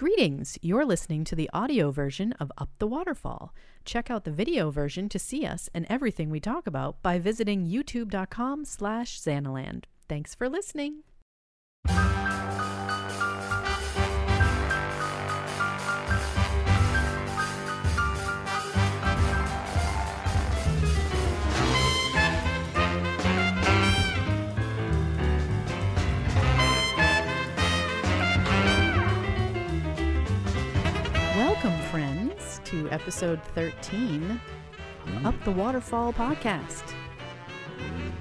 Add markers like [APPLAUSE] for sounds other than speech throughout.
Greetings! You're listening to the audio version of Up the Waterfall. Check out the video version to see us and everything we talk about by visiting youtube.com slash Xanaland. Thanks for listening. To episode 13 of Up the Waterfall podcast.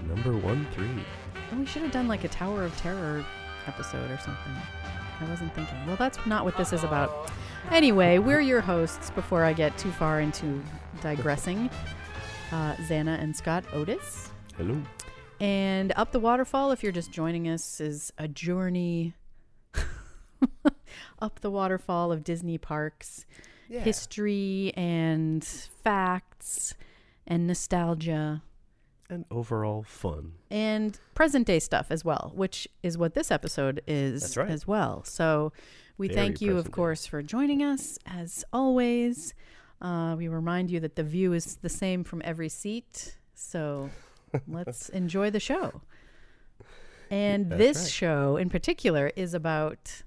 Number one, three. Oh, we should have done like a Tower of Terror episode or something. I wasn't thinking. Well, that's not what this is about. Anyway, we're your hosts before I get too far into digressing. [LAUGHS] Uh, Xana and Scott Otis. Hello. And Up the Waterfall, if you're just joining us, is a journey [LAUGHS] up the waterfall of Disney parks, history and facts and nostalgia And overall fun. and present day stuff as well, which is what this episode is right. as well. So we Very thank you, of present day. course, for joining us as always. Uh, we remind you that the view is the same from every seat. So [LAUGHS] let's enjoy the show. And That's this right. show in particular is about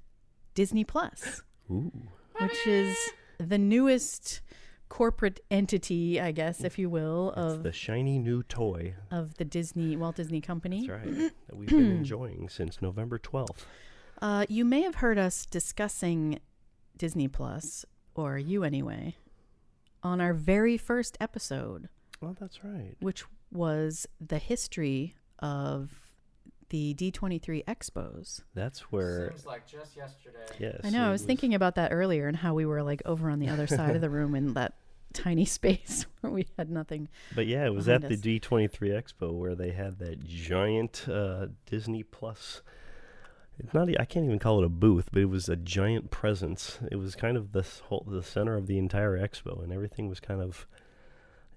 Disney Plus Ooh. which is the newest corporate entity, I guess, if you will, It's of the shiny new toy. of the Disney Walt Disney Company. That's right. [CLEARS THROAT] that we've been enjoying since November 12th. Uh, you may have heard us discussing Disney Plus, or you anyway, on our very first episode, Well, that's right. which was the history of the D23 expos. That's where. Seems like just yesterday. Yes. I know. I was thinking about that earlier and how we were like over on the other side of the room in that [LAUGHS] tiny space [LAUGHS] where we had nothing. But yeah, it was behind at the. D23 Expo where they had that giant uh, Disney Plus. It's not. I can't even call it a booth, but it was a giant presence. It was kind of the whole, the center of the entire expo, and everything was kind of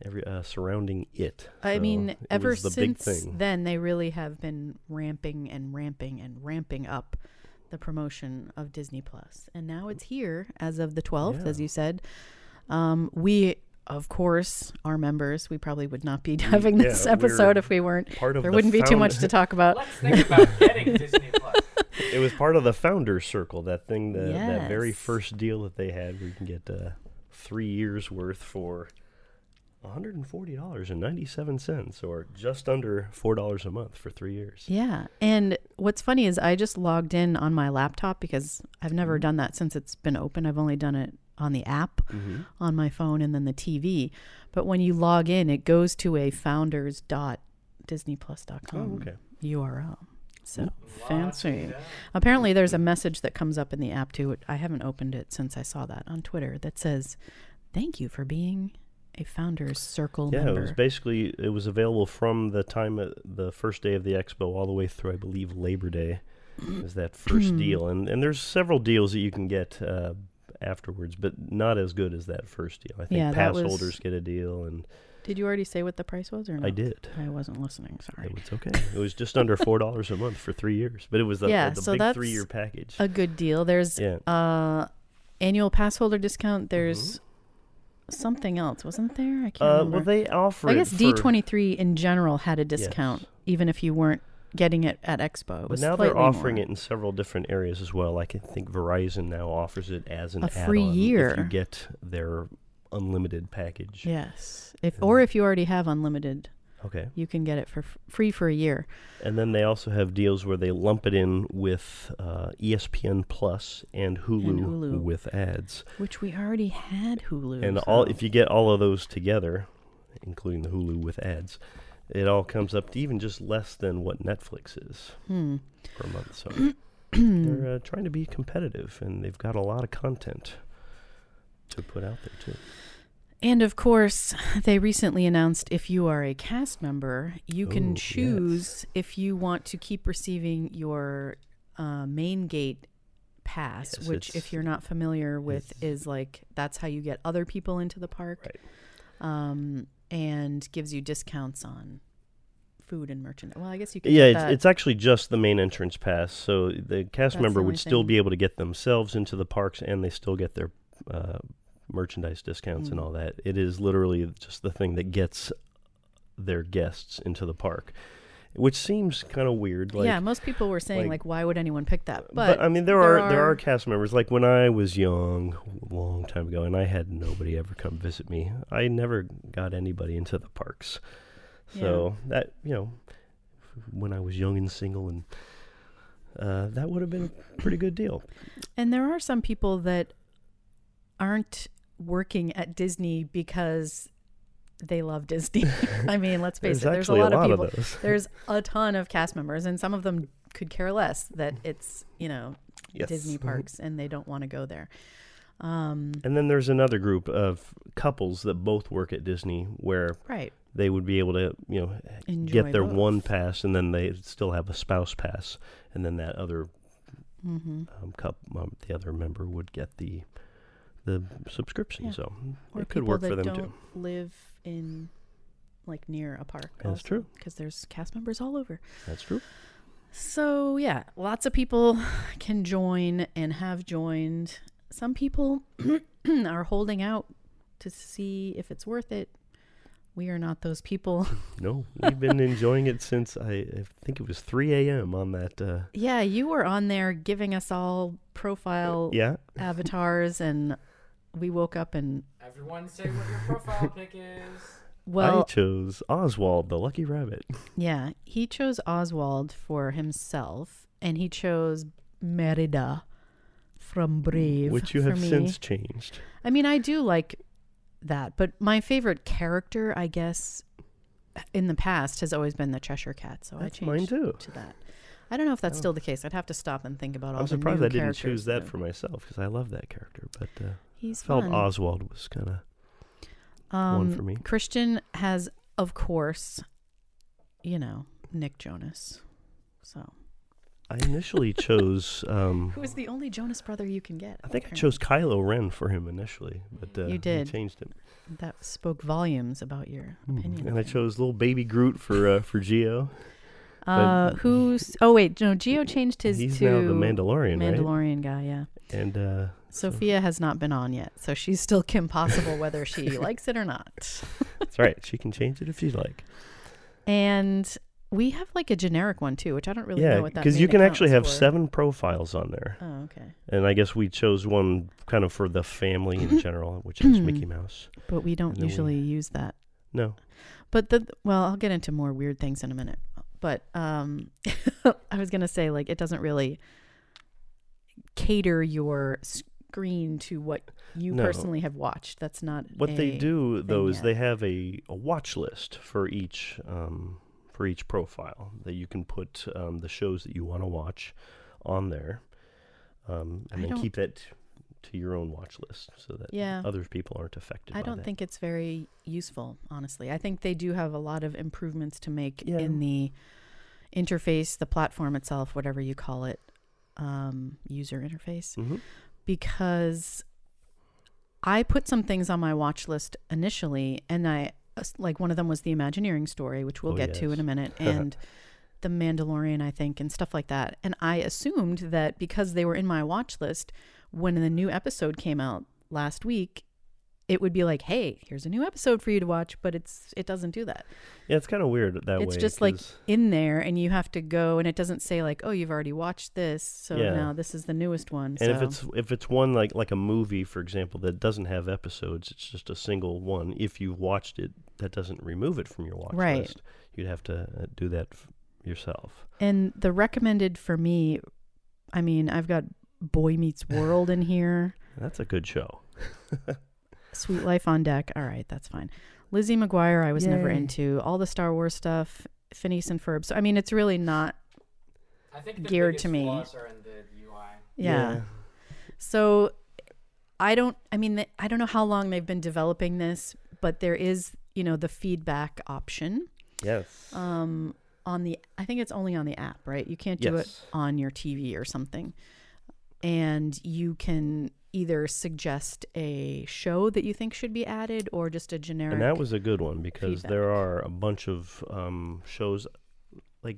every uh, surrounding it. I So mean, it ever the since thing. then, they really have been ramping and ramping and ramping up the promotion of Disney Plus, and now it's here as of the twelfth, as you said. Um, we, of course, are members. We probably would not be [LAUGHS] having this yeah, episode if we weren't. Part of There the wouldn't be too much to talk about. Let's think about getting Disney Plus. [LAUGHS] It was part of the founder circle. That thing, the, that very first deal that they had, where you can get uh, three years worth for. $140.97 or just under $4 a month for 3 years. Yeah. And what's funny is I just logged in on my laptop because I've Mm-hmm. never done that since it's been open. I've only done it on the app Mm-hmm. on my phone and then the TV. But when you log in, it goes to a founders.disneyplus.com Oh, okay. URL. So Ooh. fancy. Apparently, there's a message that comes up in the app too. I haven't opened it since I saw that on Twitter that says, "Thank you for being a Founders Circle Yeah, member." it was basically it was available from the time of the first day of the expo all the way through I believe Labor Day is that first deal, and and there's several deals that you can get uh, afterwards, but not as good as that first deal. I think Yeah, pass was- holders get a deal, and Did you already say what the price was, or no? I did. I wasn't listening. Sorry. It was okay. It was just under four dollars a month for three years, but it was the, Yeah, the so big that's three-year package. A good deal. There's yeah, uh annual pass holder discount. There's something else, wasn't there? I can't uh, remember. well they offer. I guess D twenty three in general had a discount, Yes. even if you weren't getting it at Expo. It But now they're offering more. it in several different areas as well. Like I think Verizon now offers it as an A free add-on if year. you get their unlimited package. Yes, if Yeah. or if you already have unlimited, Okay. you can get it for f- free for a year. And then they also have deals where they lump it in with uh, ESPN Plus and Hulu, And Hulu. with ads. Which we already had Hulu. And all if you get all of those together, including the Hulu with ads, it all comes up to even just less than what Netflix is Hmm. per month. So [CLEARS THROAT] they're uh, trying to be competitive, and they've got a lot of content to put out there too. And of course, they recently announced if you are a cast member, you can yes. choose if you want to keep receiving your uh, main gate pass, Yes, which, if you're not familiar with, is like that's how you get other people into the park, Right. um, and gives you discounts on food and merchandise. Well, I guess you could. Yeah, it's, it's actually just the main entrance pass. So the cast That's member the would only still be able to get themselves into the parks, and they still get their uh, merchandise discounts and Mm. all that. It is literally just the thing that gets their guests into the park, which seems kind of weird. Like, yeah, most people were saying like- like, why would anyone pick that? But, But, I mean, there, there are, there are- are cast members. Like when I was young, a long time ago, and I had nobody ever come visit me. I never got anybody into the parks. So that you know, when I was young and single, and uh, that would have been a pretty good deal. and there are some people that aren't working at Disney because they love Disney. [LAUGHS] I mean, let's face There's it. There's a actually lot, of people. of. [LAUGHS] There's a ton of cast members, and some of them could care less that it's you know Yes. Disney Mhm. parks and they don't want to go there. Um, And then there's another group of couples that both work at Disney where right. they would be able to, you know, Enjoy get their both. one pass and then they still have a spouse pass. And then that other Mm-hmm. um, cup, um, the other member would get the the subscription. Yeah. So Or it could work for them don't too. live in like near a park. That's true. because there's cast members all over. That's true. So yeah, lots of people [SIGHS] can join and have joined. Some people [CLEARS THROAT] are holding out to see if it's worth it. We are not those people. [LAUGHS] No, we've been enjoying it since I, I think it was 3 a.m. on that. Uh, yeah, you were on there giving us all profile yeah, avatars, and we woke up and Everyone say what your profile pic is. [LAUGHS] I well, chose Oswald the Lucky Rabbit. yeah, he chose Oswald for himself, and he chose Merida from Brave, which you for have me. since changed. I mean, I do like that, but my favorite character, I guess, in the past has always been the Cheshire Cat. So That's I mine changed too. to that. I don't know if that's Oh. still the case. I'd have to stop and think about all I'm surprised I didn't choose that for myself because I love that character. But uh, He's felt fun. Oswald was kind of um, one for me. Christian has, of course, you know, Nick Jonas. So I initially chose. [LAUGHS] Um, who is the only Jonas brother you can get? I think I chose Kylo Ren for him initially, but uh, You did. changed him. That spoke volumes about your opinion. And I chose little baby Groot for uh, for Geo. Uh, but- who's? Oh wait, no. Geo changed his He's to now the Mandalorian, right? Mandalorian guy. Yeah. And uh, Sophia has not been on yet, so she's still [LAUGHS] Kim Possible whether she [LAUGHS] likes it or not. that's right. She can change it if she'd like. And we have like a generic one too, which I don't really yeah, know what that because you can actually have for. seven profiles on there. Oh, okay. And I guess we chose one kind of for the family in general, which is. [LAUGHS] Mickey Mouse. But we don't then we- usually use that. No, But the well, I'll get into more weird things in a minute. But um [LAUGHS] I was going to say like it doesn't really cater your screen to what you No. personally have watched. That's not what they do though is yet. they have a, a watch list for each um, for each profile that you can put um, the shows that you want to watch on there, um, and I then don't- keep that to your own watch list so that Yeah. other people aren't affected. I by don't that. think it's very useful, honestly. I think they do have a lot of improvements to make Yeah. in the interface, the platform itself, whatever you call it, um, user interface, Mhm. because I put some things on my watch list initially, and I like one of them was the Imagineering story, which we'll Oh, get to in a minute, [LAUGHS] and the Mandalorian, I think, and stuff like that. And I assumed that because they were in my watch list, when the new episode came out last week, it would be like, "Hey, here's a new episode for you to watch," but it's it doesn't do that. Yeah, it's kind of weird that way. It's just like in there, and you have to go, and it doesn't say like, "Oh, you've already watched this, so Yeah. now this is the newest one." And if it's if it's one like like a movie, for example, that doesn't have episodes, it's just a single one. If you've watched it, that doesn't remove it from your watch Right. list. You'd have to uh, do that f- yourself. And the recommended for me, I mean, I've got Boy Meets [LAUGHS] World in here, That's a good show. [LAUGHS] Suite Life on Deck. All right, that's fine. Lizzie McGuire, I was never into. All the Star Wars stuff, Phineas and Ferb. So I mean, it's really not. I think the Geared to me. flaws are in the UI. Yeah. So I don't. I mean, I don't know how long they've been developing this, but there is, you know, the feedback option. Yes. Um, on the, I think it's only on the app, right? You can't do it on your TV or something. And you can either suggest a show that you think should be added or just a generic. And that was a good one because feedback. there are a bunch of um, shows like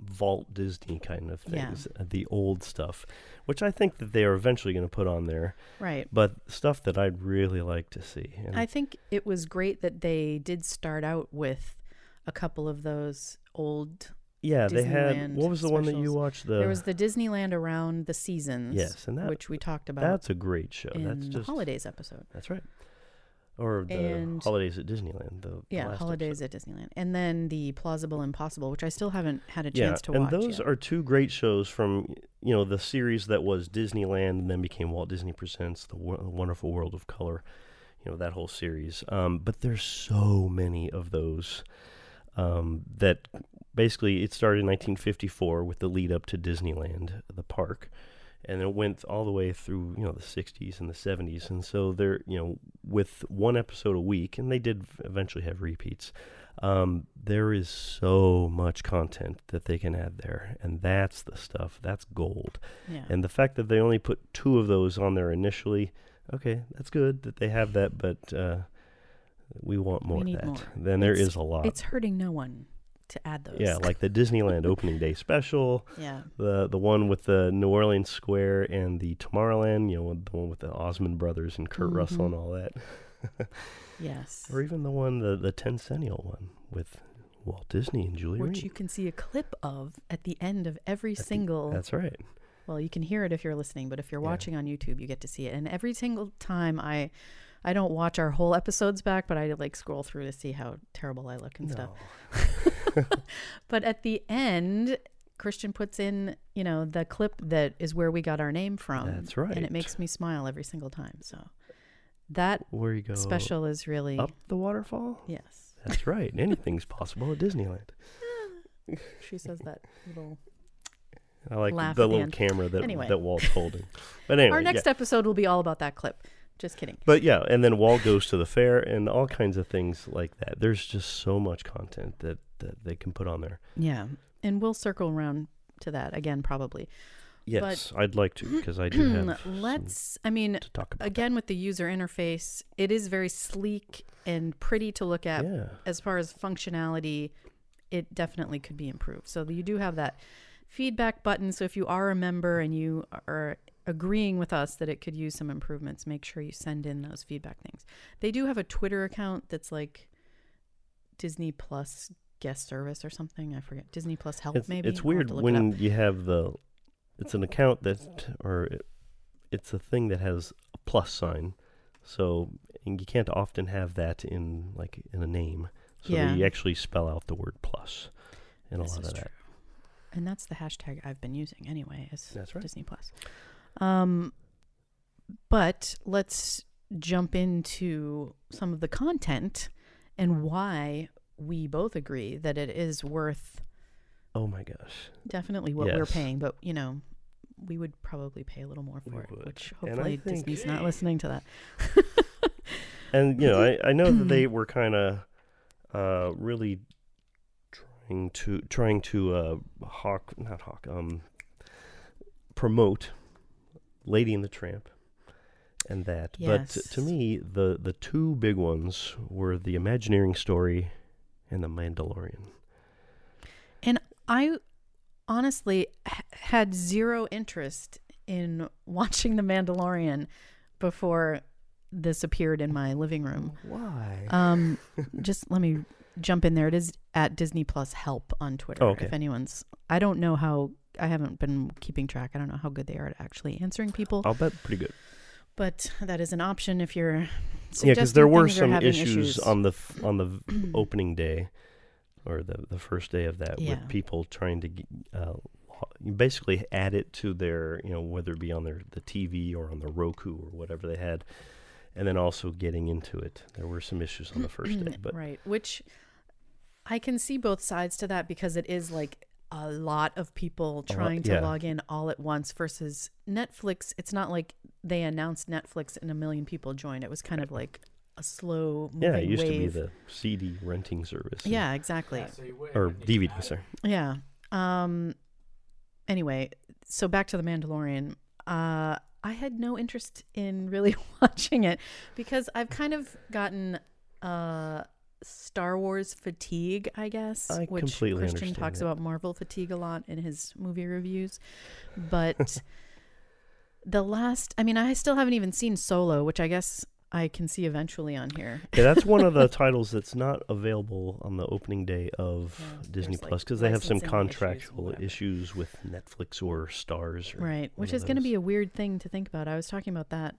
vault Disney kind of things, uh, the old stuff, which I think that they are eventually going to put on there, Right. but stuff that I'd really like to see. And I think it was great that they did start out with a couple of those old. yeah, they had Disneyland what was the one that you specials. watched? The there was the Disneyland around the seasons. yes, and that which we talked about that's a great show. in That's the just holidays episode. that's right. Or the And- holidays at Disneyland. The, the Yeah, last holidays episode. at Disneyland, and then the Plausible Impossible, which I still haven't had a Yeah, chance to and watch. those yet. are two great shows from you know the series that was Disneyland and then became Walt Disney Presents: The Wo- Wonderful World of Color. You know that whole series. Um, but there's so many of those um, that basically it started in 1954 with the lead up to Disneyland, the park, and it went all the way through you know the 60s and the 70s. And so they're you know with one episode a week, and they did eventually have repeats um, there is so much content that they can add there, and that's the stuff. That's gold. yeah. And the fact that they only put two of those on there initially, okay, that's good that they have that, but uh, we want more need of that. more. Then there is a lot. it's hurting no one to add those. Yeah, like the Disneyland [LAUGHS] opening day special, yeah, the the one with the New Orleans Square and the Tomorrowland, you know, the one with the Osmond brothers and Kurt Russell Mhm. and all that. [LAUGHS] yes. Or even the one, the the Tencennial one with Walt Disney and Julie Which Reed. you can see a clip of at the end of every At the- single. That's right. well, you can hear it if you're listening, but if you're Yeah. watching on YouTube, you get to see it. And every single time I, I don't watch our whole episodes back, but I like scroll through to see how terrible I look and stuff. [LAUGHS] [LAUGHS] But at the end, Christian puts in, you know, the clip that is where we got our name from. That's right. And it makes me smile every single time. So that Where you go special is really up the waterfall. yes. That's right. Anything's possible at Disneyland. [LAUGHS] She says that little. I like Laugh the little camera that Anyway. that Walt's holding. But anyway, Our next yeah. episode will be all about that clip. Just kidding. But yeah, and then Walt goes to the fair and all kinds of things like that. There's just so much content that that they can put on there. Yeah, and we'll circle around to that again probably. Yes, I'd like to because I do [CLEARS THROAT] have Let's. I mean, talk about. again with the user interface, it is very sleek and pretty to look at. yeah. As far as functionality, it definitely could be improved. So you do have that feedback button. So if you are a member and you are agreeing with us that it could use some improvements, make sure you send in those feedback things. They do have a Twitter account that's like Disney Plus guest service or something. I forget. Disney Plus help It's, maybe. it's weird look it when you have the. It's an account that, or it, it's a thing that has a plus sign, so and you can't often have that in like in a name. So Yeah. they actually spell out the word plus, a This lot is of that. true. And that's the hashtag I've been using anyway, is That's right. Disney Plus. Um, but let's jump into some of the content and why we both agree that it is worth Oh my gosh! definitely what we're paying, but you know, we would probably pay a little more We for it, would. which hopefully think- Disney's not [LAUGHS] listening to that. And you know, I, I know that they [CLEARS THROAT] were kind of uh, really trying to trying to uh, hawk not hawk um promote Lady and the Tramp and that. Yes. But to me, the the two big ones were the Imagineering story and the Mandalorian. And I honestly h- had zero interest in [LAUGHS] watching The Mandalorian before this appeared in my living room. Why? Um, just let me jump in there. It is at Disney Plus Help on Twitter. Oh, okay. If anyone's, I don't know how. I haven't been keeping track. I don't know how good they are at actually answering people, I'll bet pretty good. but that is an option if you're. Yeah, because there were some having issues, on the f- [CLEARS THROAT] on the opening day, or the the first day of that, Yeah. with people trying to uh, basically add it to their, you know, whether it be on their the TV or on the Roku or whatever they had, and then also getting into it. There were some issues on the first day, [CLEARS THROAT] but right, which I can see both sides to that because it is like a lot of people A lot- trying to log in all at once versus Netflix. It's not like they announced Netflix and a million people joined. It was kind of like a slow moving yeah, it used wave. to be the CD renting service. and- yeah, exactly. Yeah, so or would need to DVD, add it. sorry. Yeah. Um anyway, so back to the Mandalorian. Uh I had no interest in really [LAUGHS] watching it because I've kind of gotten uh Star Wars fatigue, I guess, I which completely Christian talks that. about Marvel fatigue a lot in his movie reviews. But [LAUGHS] the last, I mean, I still haven't even seen Solo, which I guess I can see eventually on here. Yeah, that's one of the [LAUGHS] titles that's not available on the opening day of Yeah, Disney Plus because they have some licensing issues contractual issues with Netflix or Starz. Or Right, which is going to be a weird thing to think about. I was talking about that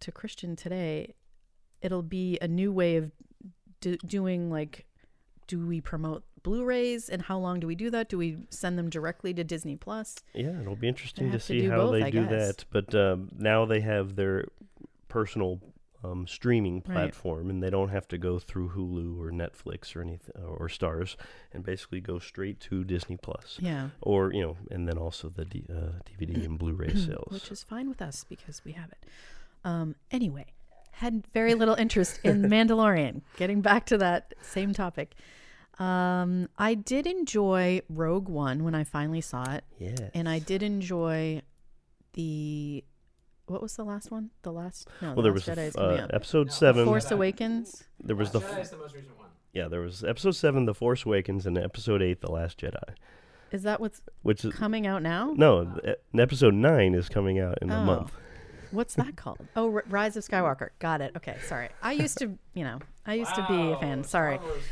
to Christian today. It'll be a new way of do, doing like do we promote Blu-rays and how long do we do that? Do we send them directly to Disney Plus? Yeah, it'll be interesting to have to see how both, they I do guess. that. But um, now they have their personal um, streaming Right. platform, and they don't have to go through Hulu or Netflix or anything or Starz, and basically go straight to Disney Plus, Yeah, or you know, and then also the D, uh, DVD and Blu-ray [CLEARS THROAT] sales. which is fine with us because we have it. Um, anyway, had very little interest in [LAUGHS] Mandalorian. Getting back to that same topic. Um, I did enjoy Rogue One when I finally saw it. yeah, and I did enjoy the what was the last one? The last no, well, the there last was Jedi a, is f- uh, episode No, seven. Force Jedi. Awakens. There was Last the Jedi f- is the most recent one. yeah, there was episode seven, The Force Awakens, and episode eight, The Last Jedi, Is that what's which is coming out now? no, e- episode nine is coming out in Oh. a month. What's that called? [LAUGHS] Oh, R- Rise of Skywalker. Got it. Okay, sorry. I used to, you know, I used to be a fan. Sorry. Wars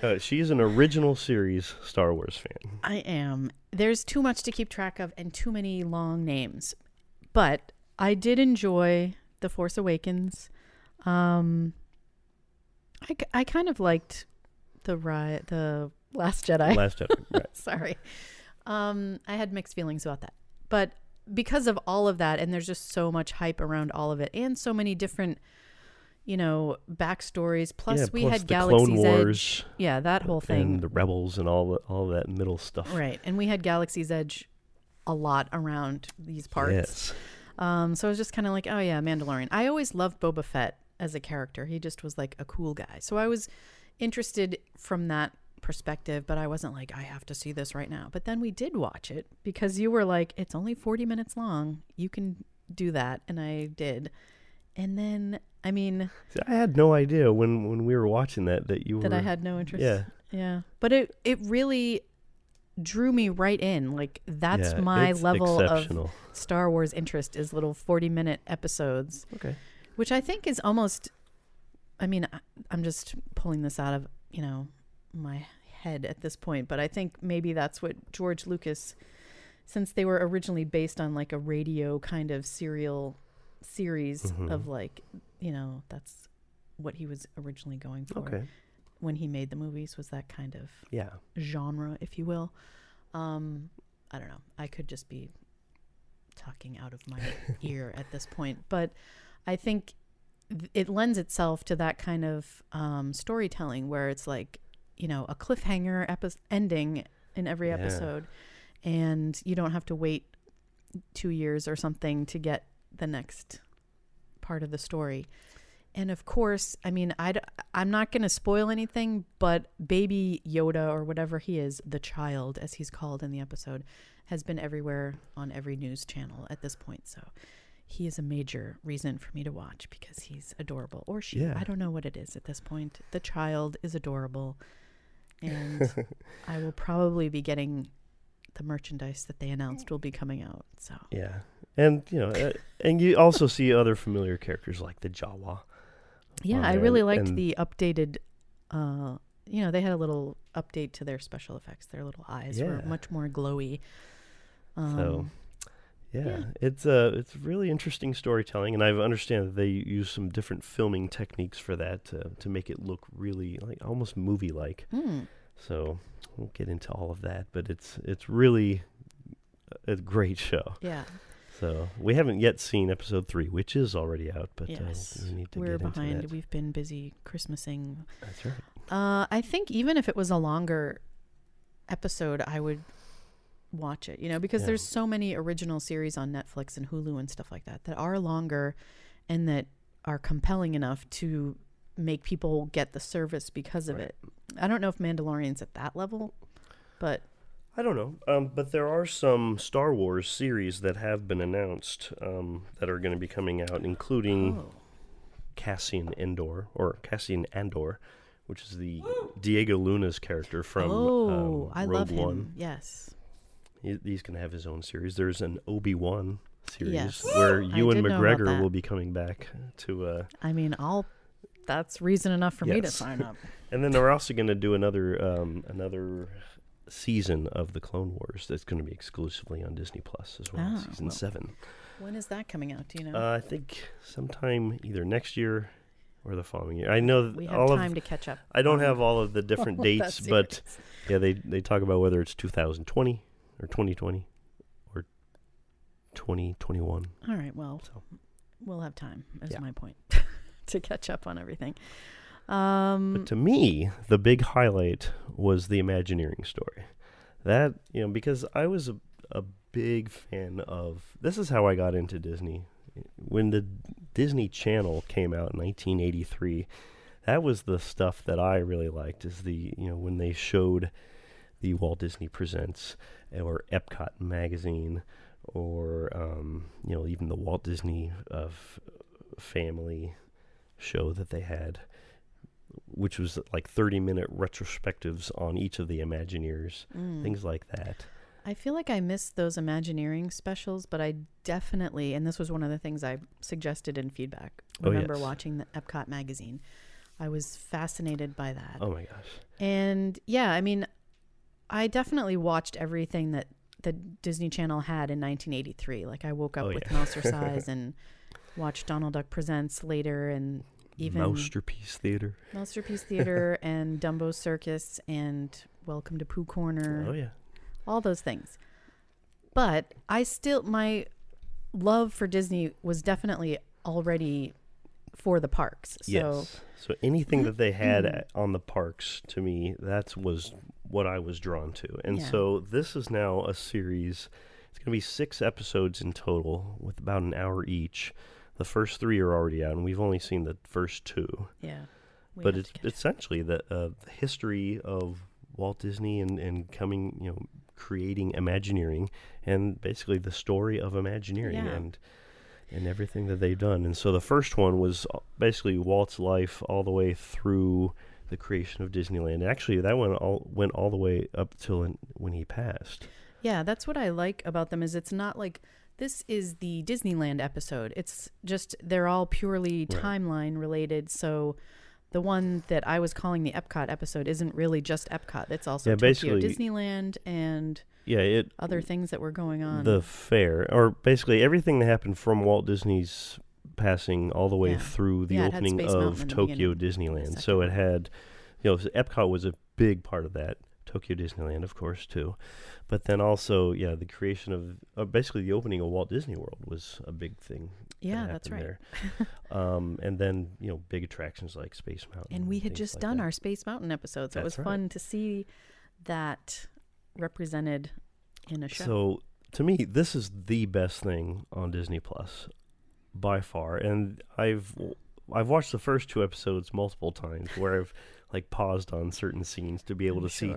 fan. Uh, she's an original series Star Wars fan. I am. There's too much to keep track of and too many long names. But I did enjoy The Force Awakens. Um I, k- I kind of liked the ri- the Last Jedi. Last Jedi, right? [LAUGHS] Sorry. Um, I had mixed feelings about that. But because of all of that, and there's just so much hype around all of it, and so many different, you know, backstories. Plus, yeah, we plus had the Galaxy's Clone Edge. Yeah, that whole thing. and the Rebels and all the, all that middle stuff. Right. And we had Galaxy's Edge a lot around these parts. Yes. Um, so I was just kind of like, oh yeah, Mandalorian. I always loved Boba Fett as a character. He just was like a cool guy. So I was interested from that perspective, but I wasn't like, I have to see this right now. But then we did watch it because you were like, it's only 40 minutes long. You can do that. And I did. And then, I mean, See, I had no idea when when we were watching that that you that were. I had no interest. Yeah. Yeah. But it, it really drew me right in. Like, that's yeah, my level of. Star Wars interest is little 40 minute episodes, Okay. which I think is almost, I mean, I- I'm just pulling this out of, you know, my head at this point, but I think maybe that's what George Lucas, since they were originally based on like a radio kind of serial series Mhm. of like, you know, that's what he was originally going for Okay. when he made the movies was that kind of Yeah. genre, if you will. Um, I don't know. I could just be talking out of my [LAUGHS] ear at this point, but I think th- it lends itself to that kind of um, storytelling where it's like, you know, a cliffhanger epi- ending in every Yeah. episode, and you don't have to wait two years or something to get the next part of the story. And of course, I mean, I am not going to spoil anything, but baby Yoda or whatever he is, the child as he's called in the episode, has been everywhere on every news channel at this point. So he is a major reason for me to watch because he's adorable. Or she. Yeah. I don't know what it is at this point. The child is adorable. And [LAUGHS] I will probably be getting the merchandise that they announced will be coming out. So Yeah. And you know, uh, and you also see other familiar characters like the Jawa. Yeah, I really liked and- the updated. Uh, you know, they had a little update to their special effects. Their little eyes were much more glowy. Um, So, yeah, yeah. it's uh, it's really interesting storytelling, and I understand that they use some different filming techniques for that to to make it look really like almost movie like. hmm, So we'll get into all of that, but it's it's really a great show. yeah, So we haven't yet seen episode three, which is already out, but yes, uh, we need to we're get behind. into that. We've been busy Christmasing. That's right. Uh, I think even if it was a longer episode, I would watch it. You know, because Yeah. there's so many original series on Netflix and Hulu and stuff like that that are longer, and that are compelling enough to make people get the service because of Right. it. I don't know if Mandalorian's at that level, but I don't know, um, but there are some Star Wars series that have been announced um, that are going to be coming out, including oh, Cassian Andor or Cassian Andor, which is the Diego Luna's character from oh, um, I Rogue love him. Yes. He, he's going to have his own series. There's an Obi Wan series Yes. where [GASPS] Ewan did know about McGregor will be coming back to. Uh, I mean, I'll. That's reason enough for me to sign up. [LAUGHS] and then they're also going to do another um, another season of the Clone Wars that's going to be exclusively on Disney Plus as well. Ah, season well. seven. when is that coming out? Do you know? Uh, I think sometime either next year or the following year. I know we have all time of. to catch up. I don't have all of the different [LAUGHS] dates, but yeah, they they talk about whether it's 2020 or 2020 or 2021. All right. Well, So. we'll have time. Is Yeah. my point [LAUGHS] to catch up on everything. Um, But to me, the big highlight was the Imagineering story. That, you know, because I was a, a big fan of this is how I got into Disney. When the Disney Channel came out in 1983, that was the stuff that I really liked is the, you know, when they showed the Walt Disney Presents or Epcot magazine or um, you know, even the Walt Disney of family show that they had which was like 30 minute retrospectives on each of the Imagineers, mm. things like that. I feel like I missed those Imagineering specials, but I definitely, and this was one of the things I suggested in feedback. Oh, Remember yes. watching the Epcot magazine. I was fascinated by that. Oh my gosh. And yeah, I mean, I definitely watched everything that the Disney Channel had in 1983. Like I woke up Oh, with yeah. [LAUGHS] Size and watched Donald Duck Presents later and even Masterpiece Theater. Masterpiece [LAUGHS] Theater and Dumbo Circus and Welcome to Pooh Corner Oh yeah. all those things. But I still my love for Disney was definitely already for the parks. So yes. So anything that they had [CLEARS THROAT] at- on the parks to me, that was what I was drawn to. And Yeah. so this is now a series. It's going to be six episodes in total, with about an hour each. The first three are already out, and we've only seen the first two. yeah. but it's essentially the, uh, the history of Walt Disney and, and coming, you know, creating Imagineering, and basically the story of Imagineering Yeah. and and everything that they've done. And so the first one was uh, basically Walt's life all the way through the creation of Disneyland. Actually, that one all went all the way up till when he passed. Yeah, that's what I like about them is it's not like this is the Disneyland episode. It's just they're all purely Right. timeline related. So the one that I was calling the Epcot episode isn't really just Epcot. It's also Yeah, Tokyo Disneyland and Yeah, it other things that were going on. the fair, or basically everything that happened from Walt Disney's passing all the way Yeah. through the Yeah, opening of Tokyo Disneyland. So it had, you know, Epcot was a big part of that. Tokyo Disneyland, of course, too. But then also, yeah, the creation of uh, basically the opening of Walt Disney World was a big thing. that yeah, that's right. There. [LAUGHS] um, and then you know, big attractions like Space Mountain. And we had just like done that. our Space Mountain episode, so it was right. fun to see that represented in a show. So to me, this is the best thing on Disney Plus by far, and I've I've watched the first two episodes multiple times where I've like paused on certain scenes to be able I'm to see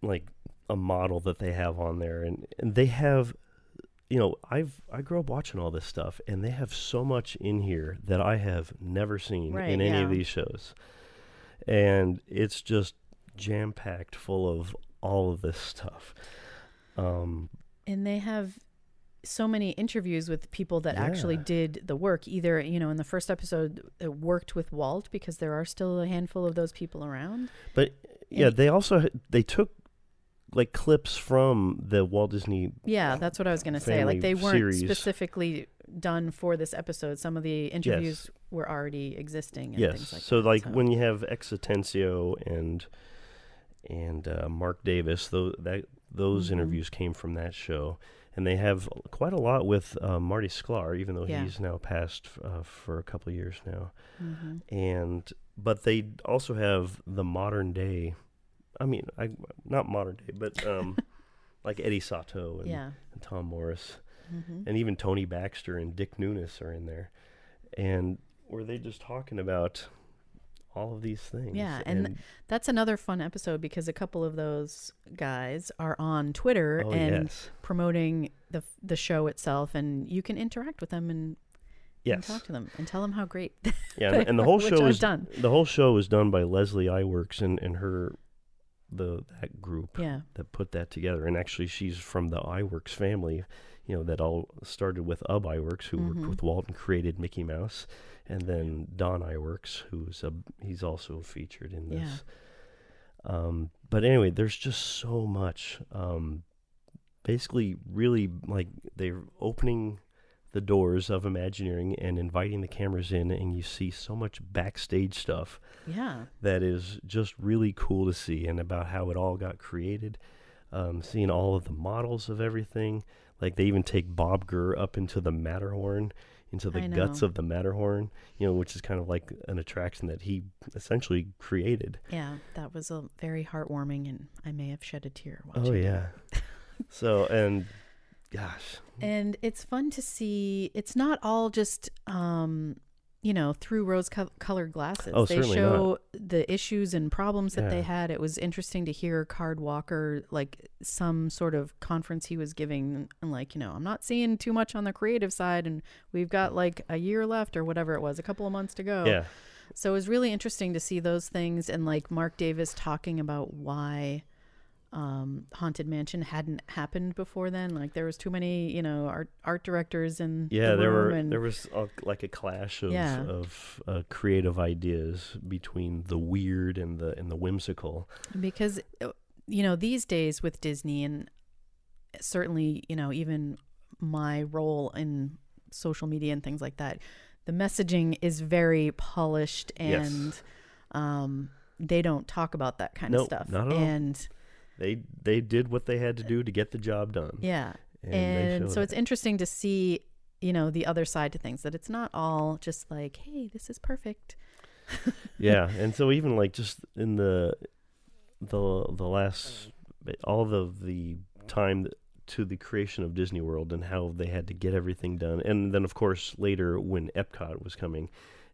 like a model that they have on there, and and they have. You know, I've I grew up watching all this stuff, and they have so much in here that I have never seen Right, in any of these shows, and it's just jam packed full of all of this stuff. Um, and they have so many interviews with people that actually did the work either you know in the first episode it worked with walt because there are still a handful of those people around. But yeah, And- they also they took like clips from the Walt Disney. yeah that's what i was going to say. Like they weren't series. specifically done for this episode. Some of the interviews were already existing and yes, things like so that, like when you have X Atencio and and uh, Marc Davis, those that those Mhm. interviews came from that show, and they have quite a lot with uh, Marty Sklar, even though Yeah. he's now passed uh, for a couple of years now. Mhm. and but they also have the modern day i mean i not modern day but um [LAUGHS] like eddie sotto and, yeah and tom morris hmm and even tony baxter and dick Nunis are in there and were they just talking about all of these things Yeah, and that's another fun episode because a couple of those guys are on twitter oh and yes promoting the the show itself and you can interact with them and Yes. and talk to them and tell them how great. [LAUGHS] Yeah, and, and the [LAUGHS] whole show is done. the whole show is done by Leslie Iwerks and, and her the that group Yeah, that put that together. And actually, she's from the Iwerks family, you know, that all started with Ub Iwerks, who Mhm. worked with Walt and created Mickey Mouse, and then Don Iwerks, who's a he's also featured in this. Yeah. Um, but anyway, there's just so much. Um, basically, really like they're opening the doors of Imagineering and inviting the cameras in, and you see so much backstage stuff yeah, that is just really cool to see and about how it all got created. Um, seeing all of the models of everything. Like they even take Bob Gurr up into the Matterhorn, into the guts of the Matterhorn, you know, which is kind of like an attraction that he essentially created. yeah. That was a very heartwarming, and I may have shed a tear watching. Oh yeah. [LAUGHS] so and gosh, and it's fun to see. It's not all just um, you know through rose-colored glasses. Oh, they show the issues and problems that they had. It was interesting to hear Card Walker like some sort of conference he was giving, and like you know, I'm not seeing too much on the creative side, and we've got like a year left or whatever it was, a couple of months to go. yeah, So it was really interesting to see those things and like Marc Davis talking about why um, Haunted Mansion hadn't happened before then. Like there was too many, you know, art art directors and yeah. the There were and there was uh, like a clash of Yeah. of uh, creative ideas between the weird and the and the whimsical. because uh, you know these days with Disney and certainly you know even my role in social media and things like that, the messaging is very polished Yes. and um, they don't talk about that kind Nope, of stuff. not at all. They they did what they had to do to get the job done. yeah, and, and, so showed it's interesting to see you know the other side to things that it's not all just like hey this is perfect. [LAUGHS] Yeah, and so even like just in the the the last all the the time to the creation of Disney World and how they had to get everything done, and then of course later when Epcot was coming,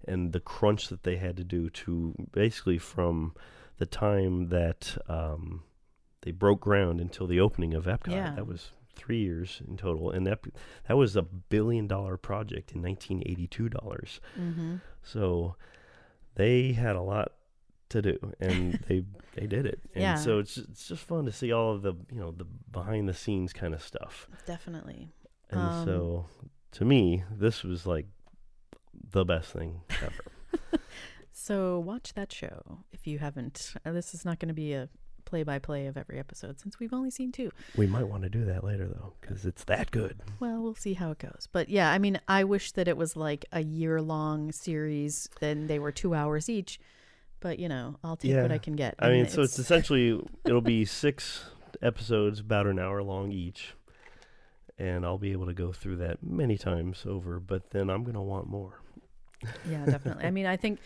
and the crunch that they had to do to basically from the time that um, they broke ground until the opening of Epcot. Yeah. That was three years in total, and Ep- that was a billion dollar project in 1982 dollars. mm-hmm. So they had a lot to do, and [LAUGHS] they they did it. And Yeah. so it's it's just fun to see all of the you know the behind the scenes kind of stuff. definitely And Um, so to me, this was like the best thing ever. [LAUGHS] So watch that show if you haven't. Uh, this is not going to be a play-by-play of every episode since we've only seen two. we might want to do that later though, because it's that good. Well, we'll see how it goes. But yeah, I mean, I wish that it was like a year-long series. Then they were two hours each. But you know, I'll take what I can get. I mean, and so it's essentially [LAUGHS] it'll be six episodes, about an hour long each. And I'll be able to go through that many times over, but then I'm gonna want more. yeah, definitely. I mean, I think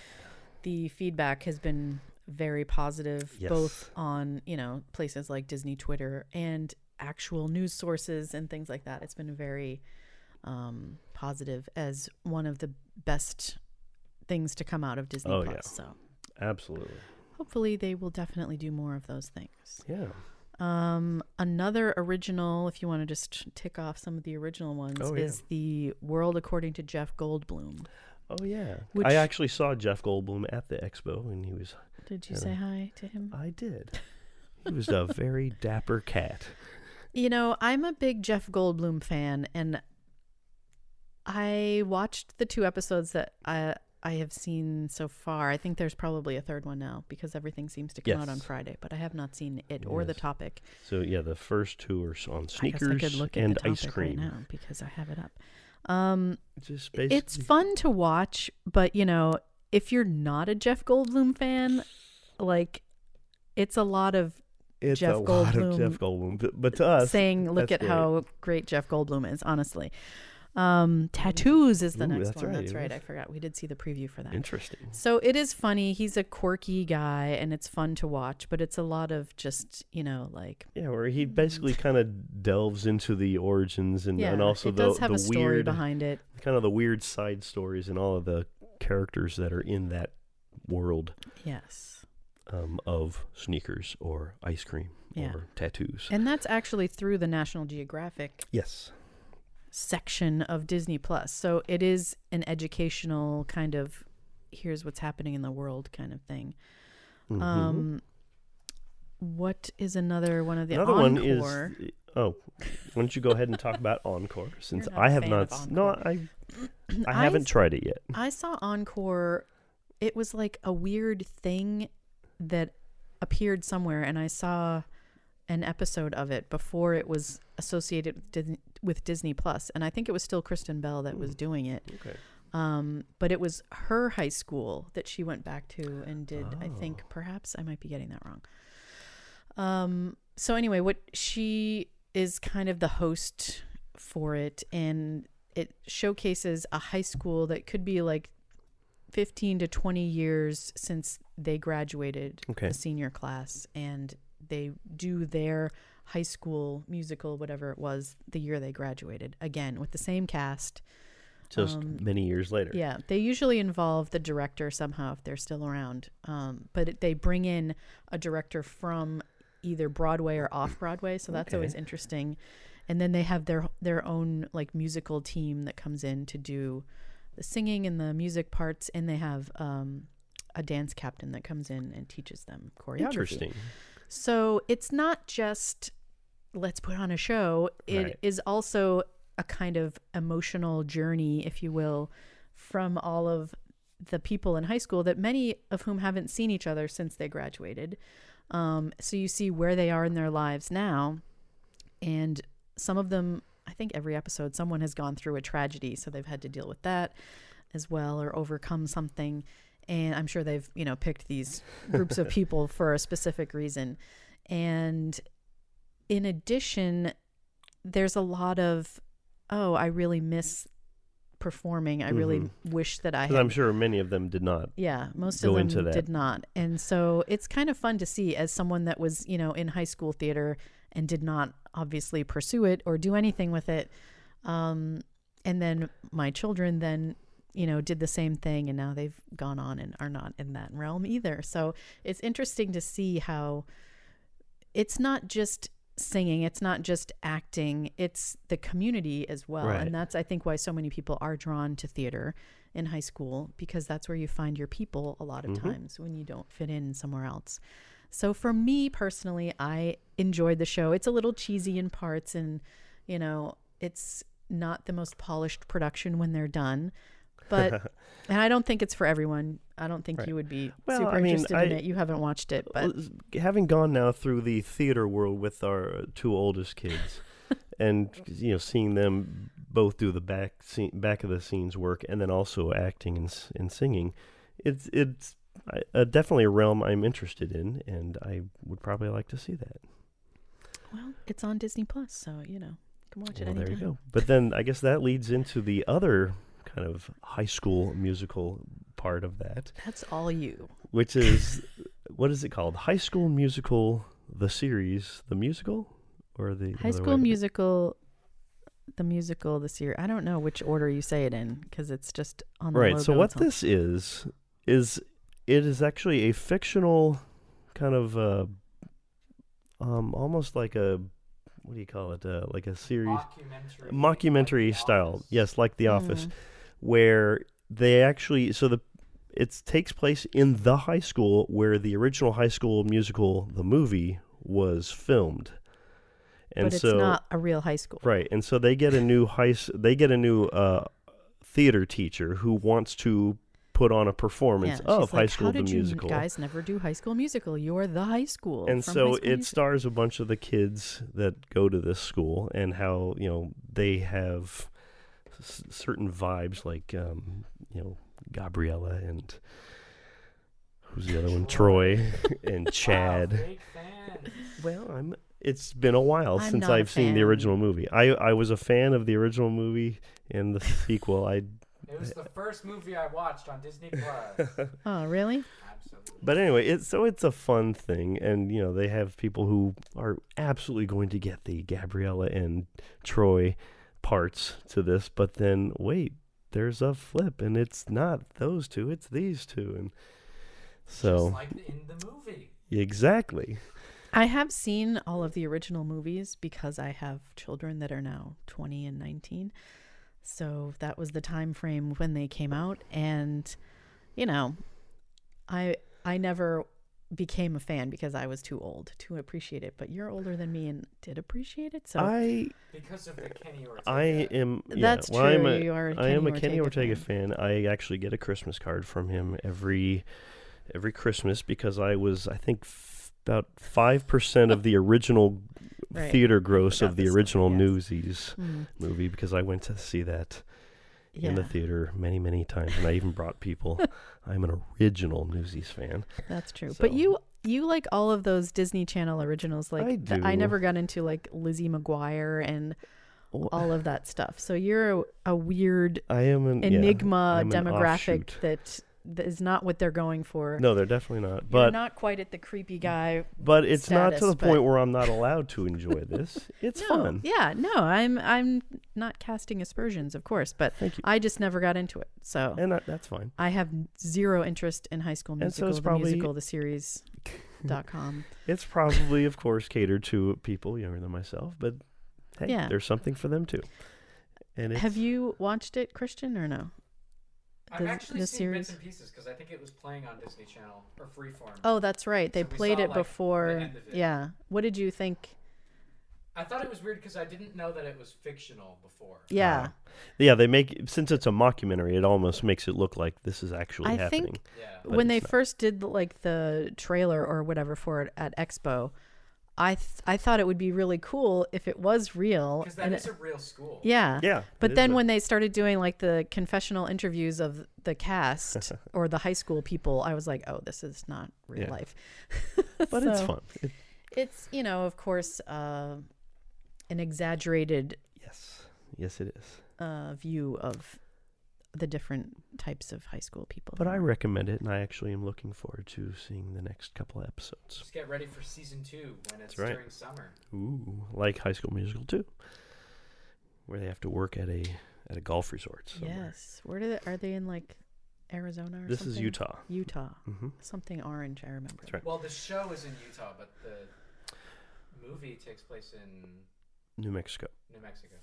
the feedback has been very positive, both on you know places like Disney Twitter and actual news sources and things like that. It's been very um, positive as one of the best things to come out of Disney Oh, Plus. yeah. So Absolutely. hopefully they will definitely do more of those things. Yeah. Um, another original, if you want to just tick off some of the original ones, Oh, yeah. is the World According to Jeff Goldblum. Oh yeah. Which- I actually saw Jeff Goldblum at the expo, and he was. Did you Yeah. say hi to him? I did. He was a very dapper cat. You know, I'm a big Jeff Goldblum fan, and I watched the two episodes that I I have seen so far. I think there's probably a third one now because everything seems to come out on Friday. But I have not seen it or the topic. So yeah, the first two are on I I sneakers look at and ice cream. right now because I have it up. Um, Just basically, it's fun to watch, but you know, if you're not a Jeff Goldblum fan, like it's a lot of it's Jeff a lot Goldblum of Jeff Goldblum, but, but to us, saying, "Look at how great Jeff Goldblum is." Honestly, um, tattoos is the Ooh, next that's one. right, That's right. I forgot we did see the preview for that. interesting. So it is funny. He's a quirky guy, and it's fun to watch. But it's a lot of just you know, like Yeah, where he basically kind of delves into the origins and, yeah, and also it the does have the a story weird behind it. kind of the weird side stories and all of the characters that are in that world Yes, um, of sneakers or ice cream Yeah. or tattoos. and that's actually through the National Geographic yes. section of Disney Plus. So it is an educational kind of here's what's happening in the world kind of thing. Mhm. Um, what is another one of the Another encore? one is oh, why don't you go ahead and talk about [LAUGHS] Encore since not I have not. s- No, I [CLEARS THROAT] I I haven't s- tried it yet. I saw Encore. It was like a weird thing that appeared somewhere, and I saw an episode of it before it was associated with Disney, with Disney Plus, and I think it was still Kristen Bell that was doing it. Okay. Um, but it was her high school that she went back to and did. I think Oh. perhaps I might be getting that wrong. Um, so anyway, what she is kind of the host for it, and it showcases a high school that could be like 15 to 20 years since they graduated Okay. the senior class and they do their high school musical whatever it was the year they graduated again with the same cast Just Um, many years later. yeah, they usually involve the director somehow if they're still around. Um, but it, they bring in a director from either Broadway or off Broadway, so that's Okay. always interesting. And then they have their their own like musical team that comes in to do the singing and the music parts, and they have um, a dance captain that comes in and teaches them choreography. Interesting. So it's not just let's put on a show. It is Right. also a kind of emotional journey, if you will, from all of the people in high school that many of whom haven't seen each other since they graduated. Um, so you see where they are in their lives now. And some of them, I think every episode, someone has gone through a tragedy. So they've had to deal with that as well or overcome something. And I'm sure they've, you know, picked these groups of [LAUGHS] people for a specific reason. And in addition, there's a lot of, oh, I really miss performing. I really Mhm. wish that I had I'm sure many of them did not. yeah, most of them did not. And so it's kind of fun to see as someone that was, you know, in high school theater and did not obviously pursue it or do anything with it. Um, and then my children then, you know, did the same thing and now they've gone on and are not in that realm either. So it's interesting to see how it's not just singing, it's not just acting, it's the community as well. Right. And that's I think why so many people are drawn to theater in high school because that's where you find your people a lot of Mhm. times when you don't fit in somewhere else. So for me personally, I enjoyed the show. It's a little cheesy in parts and you know, it's not the most polished production when they're done. [LAUGHS] But and I don't think it's for everyone. I don't think Right. you would be Well, super I mean, interested in it. You haven't watched it, but having gone now through the theater world with our two oldest kids, [LAUGHS] and you know, seeing them both do the back scene, back of the scenes work, and then also acting and and singing, it's it's I- uh, definitely a realm I'm interested in, and I would probably like to see that. well, it's on Disney Plus, so you know, you can watch it Well, there you go. But then I guess that leads into the other kind of high school musical part of that, That's all you. which is what is it called? High School Musical, the series, the musical, or the High School? Musical, the musical this year. I don't know which order you say it in because it's just on the Right. So what on- this is is it is actually a fictional kind of uh, um almost like a what do you call it? Uh, like a series Mockumentary. mockumentary like style. Office. Yes, like The Office, Mm. where they actually so the it takes place in the high school where the original High School Musical, the movie, was filmed. And but it's so not a real high school. Right, and so they get a new high they get a new uh, theater teacher who wants to put on a performance she's of High like, School How the did Musical. you guys never do High School Musical? You're the high school. and from so High School it Musical. stars a bunch of the kids that go to this school and how you know they have s- certain vibes like um, you know Gabriella and who's the other one Troy and [LAUGHS] Chad. Wow, big fans. Well, I'm. It's been a while I'm since not a I've seen the original movie. I I was a fan of the original movie and the sequel. I It was the first movie I watched on Disney Plus. [LAUGHS] Oh, really? Absolutely. But anyway, it's so it's a fun thing, and you know they have people who are absolutely going to get the Gabriella and Troy parts to this, but then wait, there's a flip, and it's not those two, it's these two, and so Just like in the movie. exactly. I have seen all of the original movies because I have children that are now 20 and 19. So that was the time frame when they came out and you know, I I never became a fan because I was too old to appreciate it, but you're older than me and did appreciate it. So I Because of the Kenny Ortega. I am. Yeah, that's well, true. I'm a, you are a I am a Kenny Kenny Ortega Ortega fan. I actually get a Christmas card from him every every Christmas because I was I think f- about five percent of the original Right. theater gross of the one, original yes. Newsies Mm, movie because I went to see that yeah, in the theater many many times and I even brought people. [LAUGHS] I'm an original Newsies fan. that's true. But you you like all of those Disney Channel originals like I the- I never got into like Lizzie McGuire and all of that stuff. So you're a, a weird I am an enigma an demographic that, that is not what they're going for. No, they're definitely not. You're But not quite at the creepy guy. but it's not to the but- point where I'm not allowed to enjoy this. It's [LAUGHS] no, fun. yeah, no, I'm I'm not casting aspersions, of course, but Thank you. I just never got into it. So And that, that's fine. I have zero interest in High School And so Musical, it's the probably- musical, the series. dot com. [LAUGHS] It's probably, of course, catered to people younger than myself, but hey, Yeah. there's something for them too. And it's, Have you watched it, Christian, or no? I've the- actually the seen series? bits and pieces because I think it was playing on Disney Channel or Freeform. Oh, that's right. They So played saw, it like, the before. end of it. Yeah. What did you think? I thought it was weird because I didn't know that it was fictional before. Yeah. Uh, yeah, they make since it's a mockumentary, it almost makes it look like this is actually I happening. think Yeah. when they not. first did the- like the trailer or whatever for it at Expo, I th- I thought it would be really cool if it was real. Because that and is it- a real school. yeah. yeah, But it is then a- when they started doing like the confessional interviews of the cast [LAUGHS] or the high school people, I was like, oh, this is not real Yeah. life. [LAUGHS] but it's fun. It, It's you know, of course, uh, an exaggerated yes, yes, it is. uh, view of the different types of high school people. But I recommend it, and I actually am looking forward to seeing the next couple of episodes. Just get ready for season two when it's That's right. during summer. Ooh, like High School Musical too, where they have to work at a at a golf resort. Somewhere. Yes. Where do they, are they in like Arizona or this something? is Utah. Utah. hmm Something orange, I remember. That's right. Well, the show is in Utah, but the movie takes place in New Mexico. New Mexico.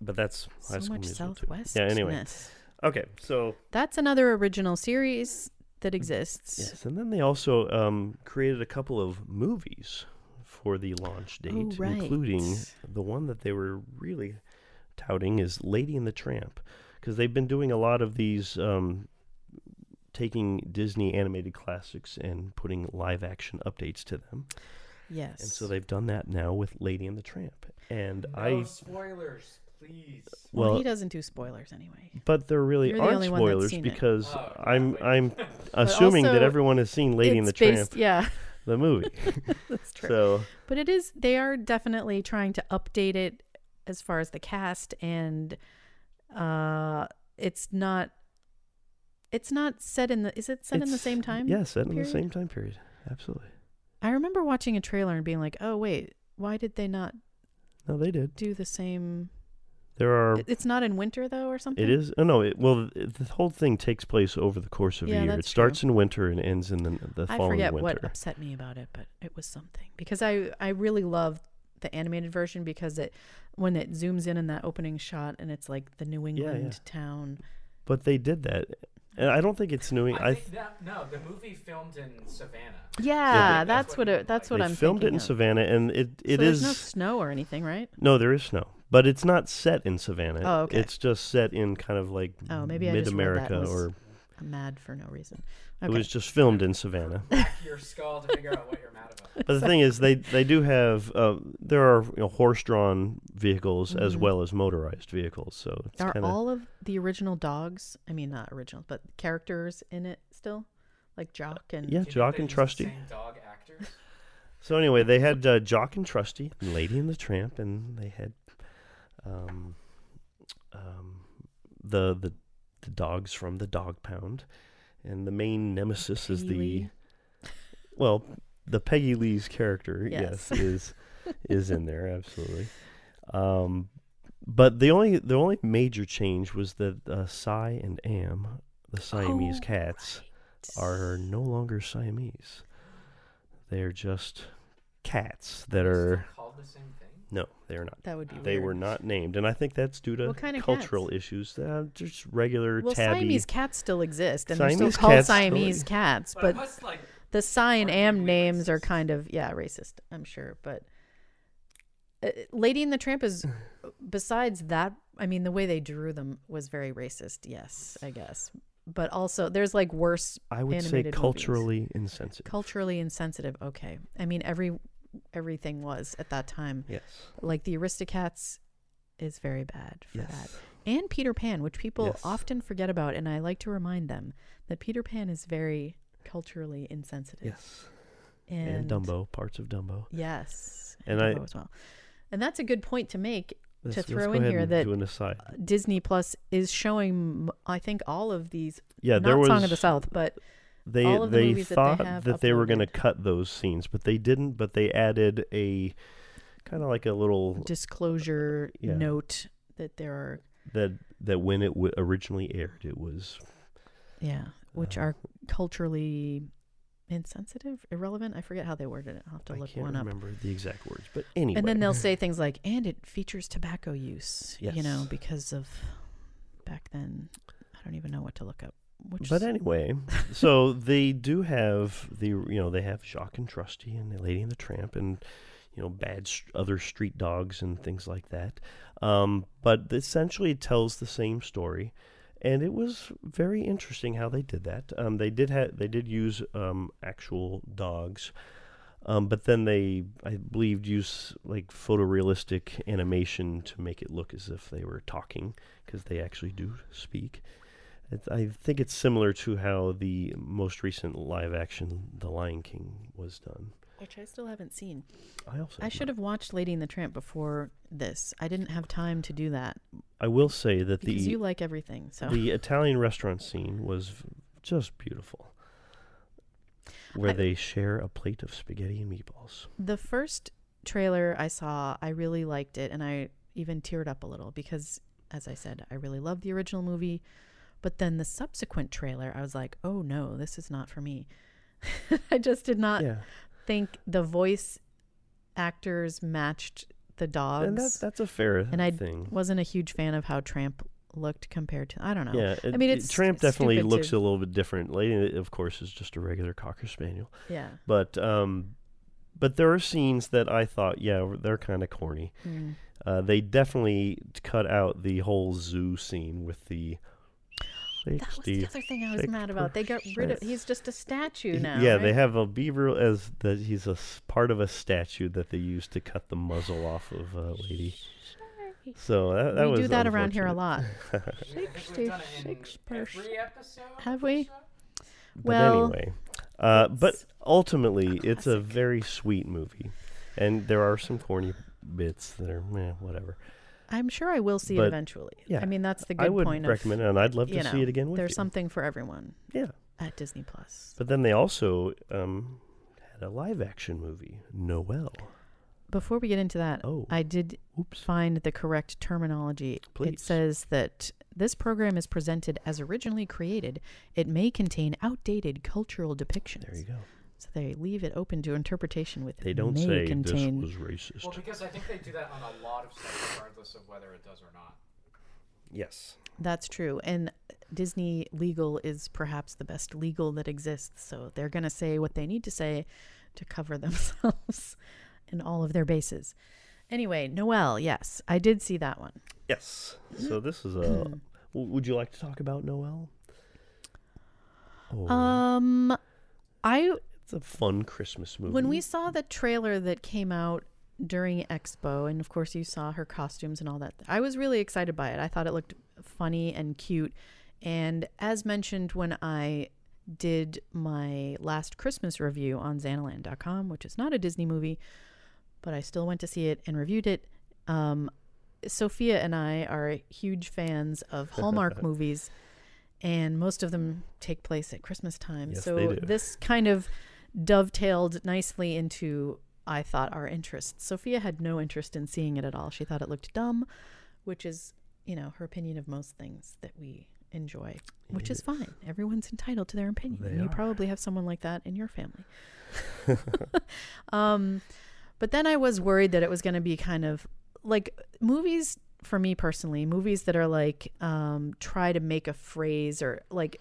But that's So High School much Musical too. southwest. Yeah. Anyway, okay. So That's another original series that exists. yes, and then they also um, created a couple of movies for the launch date, Oh, right. including the one that they were really touting is Lady and the Tramp, because they've been doing a lot of these. Um, taking Disney animated classics and putting live action updates to them. Yes. And so they've done that now with Lady and the Tramp. And No I spoilers, please. well, well he doesn't do spoilers anyway. but there really You're the aren't only one spoilers because Oh, I'm. I'm [LAUGHS] assuming that everyone has seen Lady and the it's based, Tramp Yeah, [LAUGHS] the movie. [LAUGHS] that's true. so But it is they are definitely trying to update it as far as the cast and uh it's not it's not set in the is it set in the same time? Yeah, set in the same time period. Absolutely. I remember watching a trailer and being like, "Oh wait, why did they not No, they did. do the same There are It's not in winter though or something? it is oh no, it, well it, the whole thing takes place over the course of Yeah, a year. It starts in winter and ends in the, the I following forget winter. what upset me about it, but it was something because I I really love the animated version because it when it zooms in in that opening shot and it's like the New yeah. England town. But they did that. And I don't think it's New England. I I, think that, no, the movie filmed in Savannah. Yeah, that's that's what what it, that's what they I'm filmed it in of. Savannah, and it it so is there's no snow or anything, right? No, there is snow, but it's not set in Savannah. Oh, okay. It's just set in kind of like Oh, maybe mid just read that America, or I'm mad for no reason. It was just filmed in Savannah. [LAUGHS] Your skull to figure out what you're mad about. But the thing is, they they do have uh, there are you know, horse-drawn vehicles as Mhm. well as motorized vehicles. So it's Are kind of all of the original dogs? I mean, not original, but characters in it still, like Jock and yeah, Do you Jock they and use the Trusty. Same dog actors. [LAUGHS] So anyway, they had uh, Jock and Trusty, Lady and the Tramp, and they had um, um, the the the dogs from the Dog Pound, and the main nemesis is the Lee. [LAUGHS] well, the Peggy Lee's character, Yes. yes, is [LAUGHS] is in there absolutely. Um, but the only the only major change was that uh, Si and Am, the Siamese Oh, cats, are no longer Siamese. They are just cats that It's are still called the same thing. no, they are not. That would be They weird. were not named, and I think that's due to What kind of cultural cats? issues. Uh, just regular Well, tabby. Siamese cats still exist, and Siamese they're still called cats still Siamese exist. cats. But, But must like the Si and Am names are kind of yeah racist. I'm sure, but uh, Lady and the Tramp is besides that. I mean, the way they drew them was very racist. Yes, I guess. But also, there's like worse I would say animated movies. culturally insensitive. culturally insensitive. Okay, I mean every everything was at that time. yes. Like the Aristocats is very bad for that. Yes. and Peter Pan, which people Yes. often forget about, and I like to remind them that Peter Pan is very culturally insensitive. Yes. and, And, Dumbo, parts of Dumbo. Yes, And Dumbo I- as well. And that's a good point to make. Let's, let's throw in here that-. Disney Plus is showing, I think, all of these. Yeah, not there was Song of the South, but they the they movies that they thought that they were going to cut those scenes, but they didn't. But they added a kind of like a little disclosure Yeah. note that there are, that that when it w- originally aired, it was yeah, which Uh, are culturally insensitive, irrelevant. I forget how they worded it. I'll have to I look can't one up. remember the exact words, but anyway. And then they'll say things like, and it features tobacco use, you know, because of back then. I don't even know what to look up. Which But anyway, so they do have the you know they have Jock and Trusty and the Lady and the Tramp and you know bad st- other street dogs and things like that. Um, but essentially, it tells the same story, and it was very interesting how they did that. Um, they did ha- they did use um, actual dogs. Um, but then they, I believe, use like photorealistic animation to make it look as if they were talking, because they actually do speak. It, I think it's similar to how the most recent live action The Lion King was done. which I still haven't seen. I also I should have watched Lady and the Tramp before this. I didn't have time to do that I will say that because the you like everything. So the Italian restaurant scene was just beautiful, where I- they share a plate of spaghetti and meatballs. the first trailer I saw, I really liked it, and I even teared up a little because, as I said, I really loved the original movie. But then the subsequent trailer, I was like, oh no, this is not for me. [LAUGHS] I just did not yeah, think the voice actors matched the dogs. and that's that's a fair And I thing. wasn't a huge fan of how Tramp looked compared to I don't know. Yeah, it- mean, it- it's Tramp definitely looks to- a little bit different. Lady, of course, is just a regular cocker spaniel. Yeah. But um, but there are scenes that I thought, yeah, they're kind of corny. Mm. Uh, they definitely cut out the whole zoo scene with the. That was the other thing I was six mad about. They got rid of. He's just a statue now. yeah, right? they have a beaver as that he's a part of a statue that they use to cut the muzzle off of a lady. So that, that we was do that around here a lot. I think we've done it in every episode. Have we? But Well, anyway, uh, but it's ultimately, it's a very sweet movie, and there are some corny bits that are eh, whatever. I'm sure I will see it eventually. yeah, I mean, that's the good I would point recommend of it, and I'd love to see it again with there's you. something for everyone Yeah, at Disney Plus. but then they also um, had a live action movie, Noel. Before we get into that, Oh, I did oops. find the correct terminology. Please. It says that this program is presented as originally created. It may contain outdated cultural depictions. There you go. So they leave it open to interpretation with They don't may say contain. this was racist. Well, because I think they do that on a lot of stuff, regardless of whether it does or not. yes. That's true. And Disney legal is perhaps the best legal that exists. So they're going to say what they need to say to cover [LAUGHS] themselves and all of their bases. Anyway, Noel, yes, I did see that one. Yes. So this is a. Hmm. would you like to talk about Noel? Oh, Um, I it's a fun Christmas movie. when we saw the trailer that came out during Expo, and of course you saw her costumes and all that, I was really excited by it. I thought it looked funny and cute. And as mentioned when I did my last Christmas review on Xanaland.com, which is not a Disney movie, but I still went to see it and reviewed it. Um, Sophia and I are huge fans of [LAUGHS] Hallmark movies, and most of them take place at Christmas time. Yes, so this kind of dovetailed nicely into, I thought, our interests. Sophia had no interest in seeing it at all. She thought it looked dumb, which is, you know, her opinion of most things that we enjoy, which is fine. Everyone's entitled to their opinion. They you are. probably have someone like that in your family. [LAUGHS] [LAUGHS] um, But then I was worried that it was going to be kind of like movies for me personally, movies that are like um, try to make a phrase or like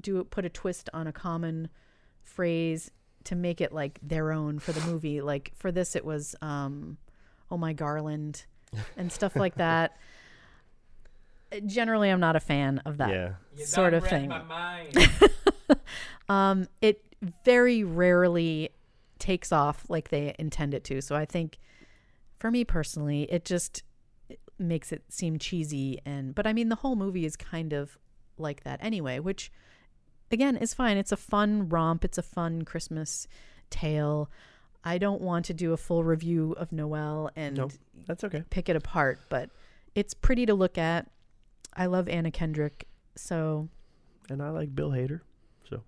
do put a twist on a common phrase to make it like their own for the movie. Like for this, it was um, "Oh my Garland" and stuff like that. [LAUGHS] Generally, I'm not a fan of that yeah. Sort of thing. My mind. [LAUGHS] um, it very rarely takes off like they intend it to. So I think, for me personally, it just makes it seem cheesy. And but I mean, the whole movie is kind of like that anyway, which again is fine. It's a fun romp. It's a fun Christmas tale. I don't want to do a full review of Noel and No. That's okay. pick it apart, but it's pretty to look at. I love Anna Kendrick, so And I like Bill Hader. So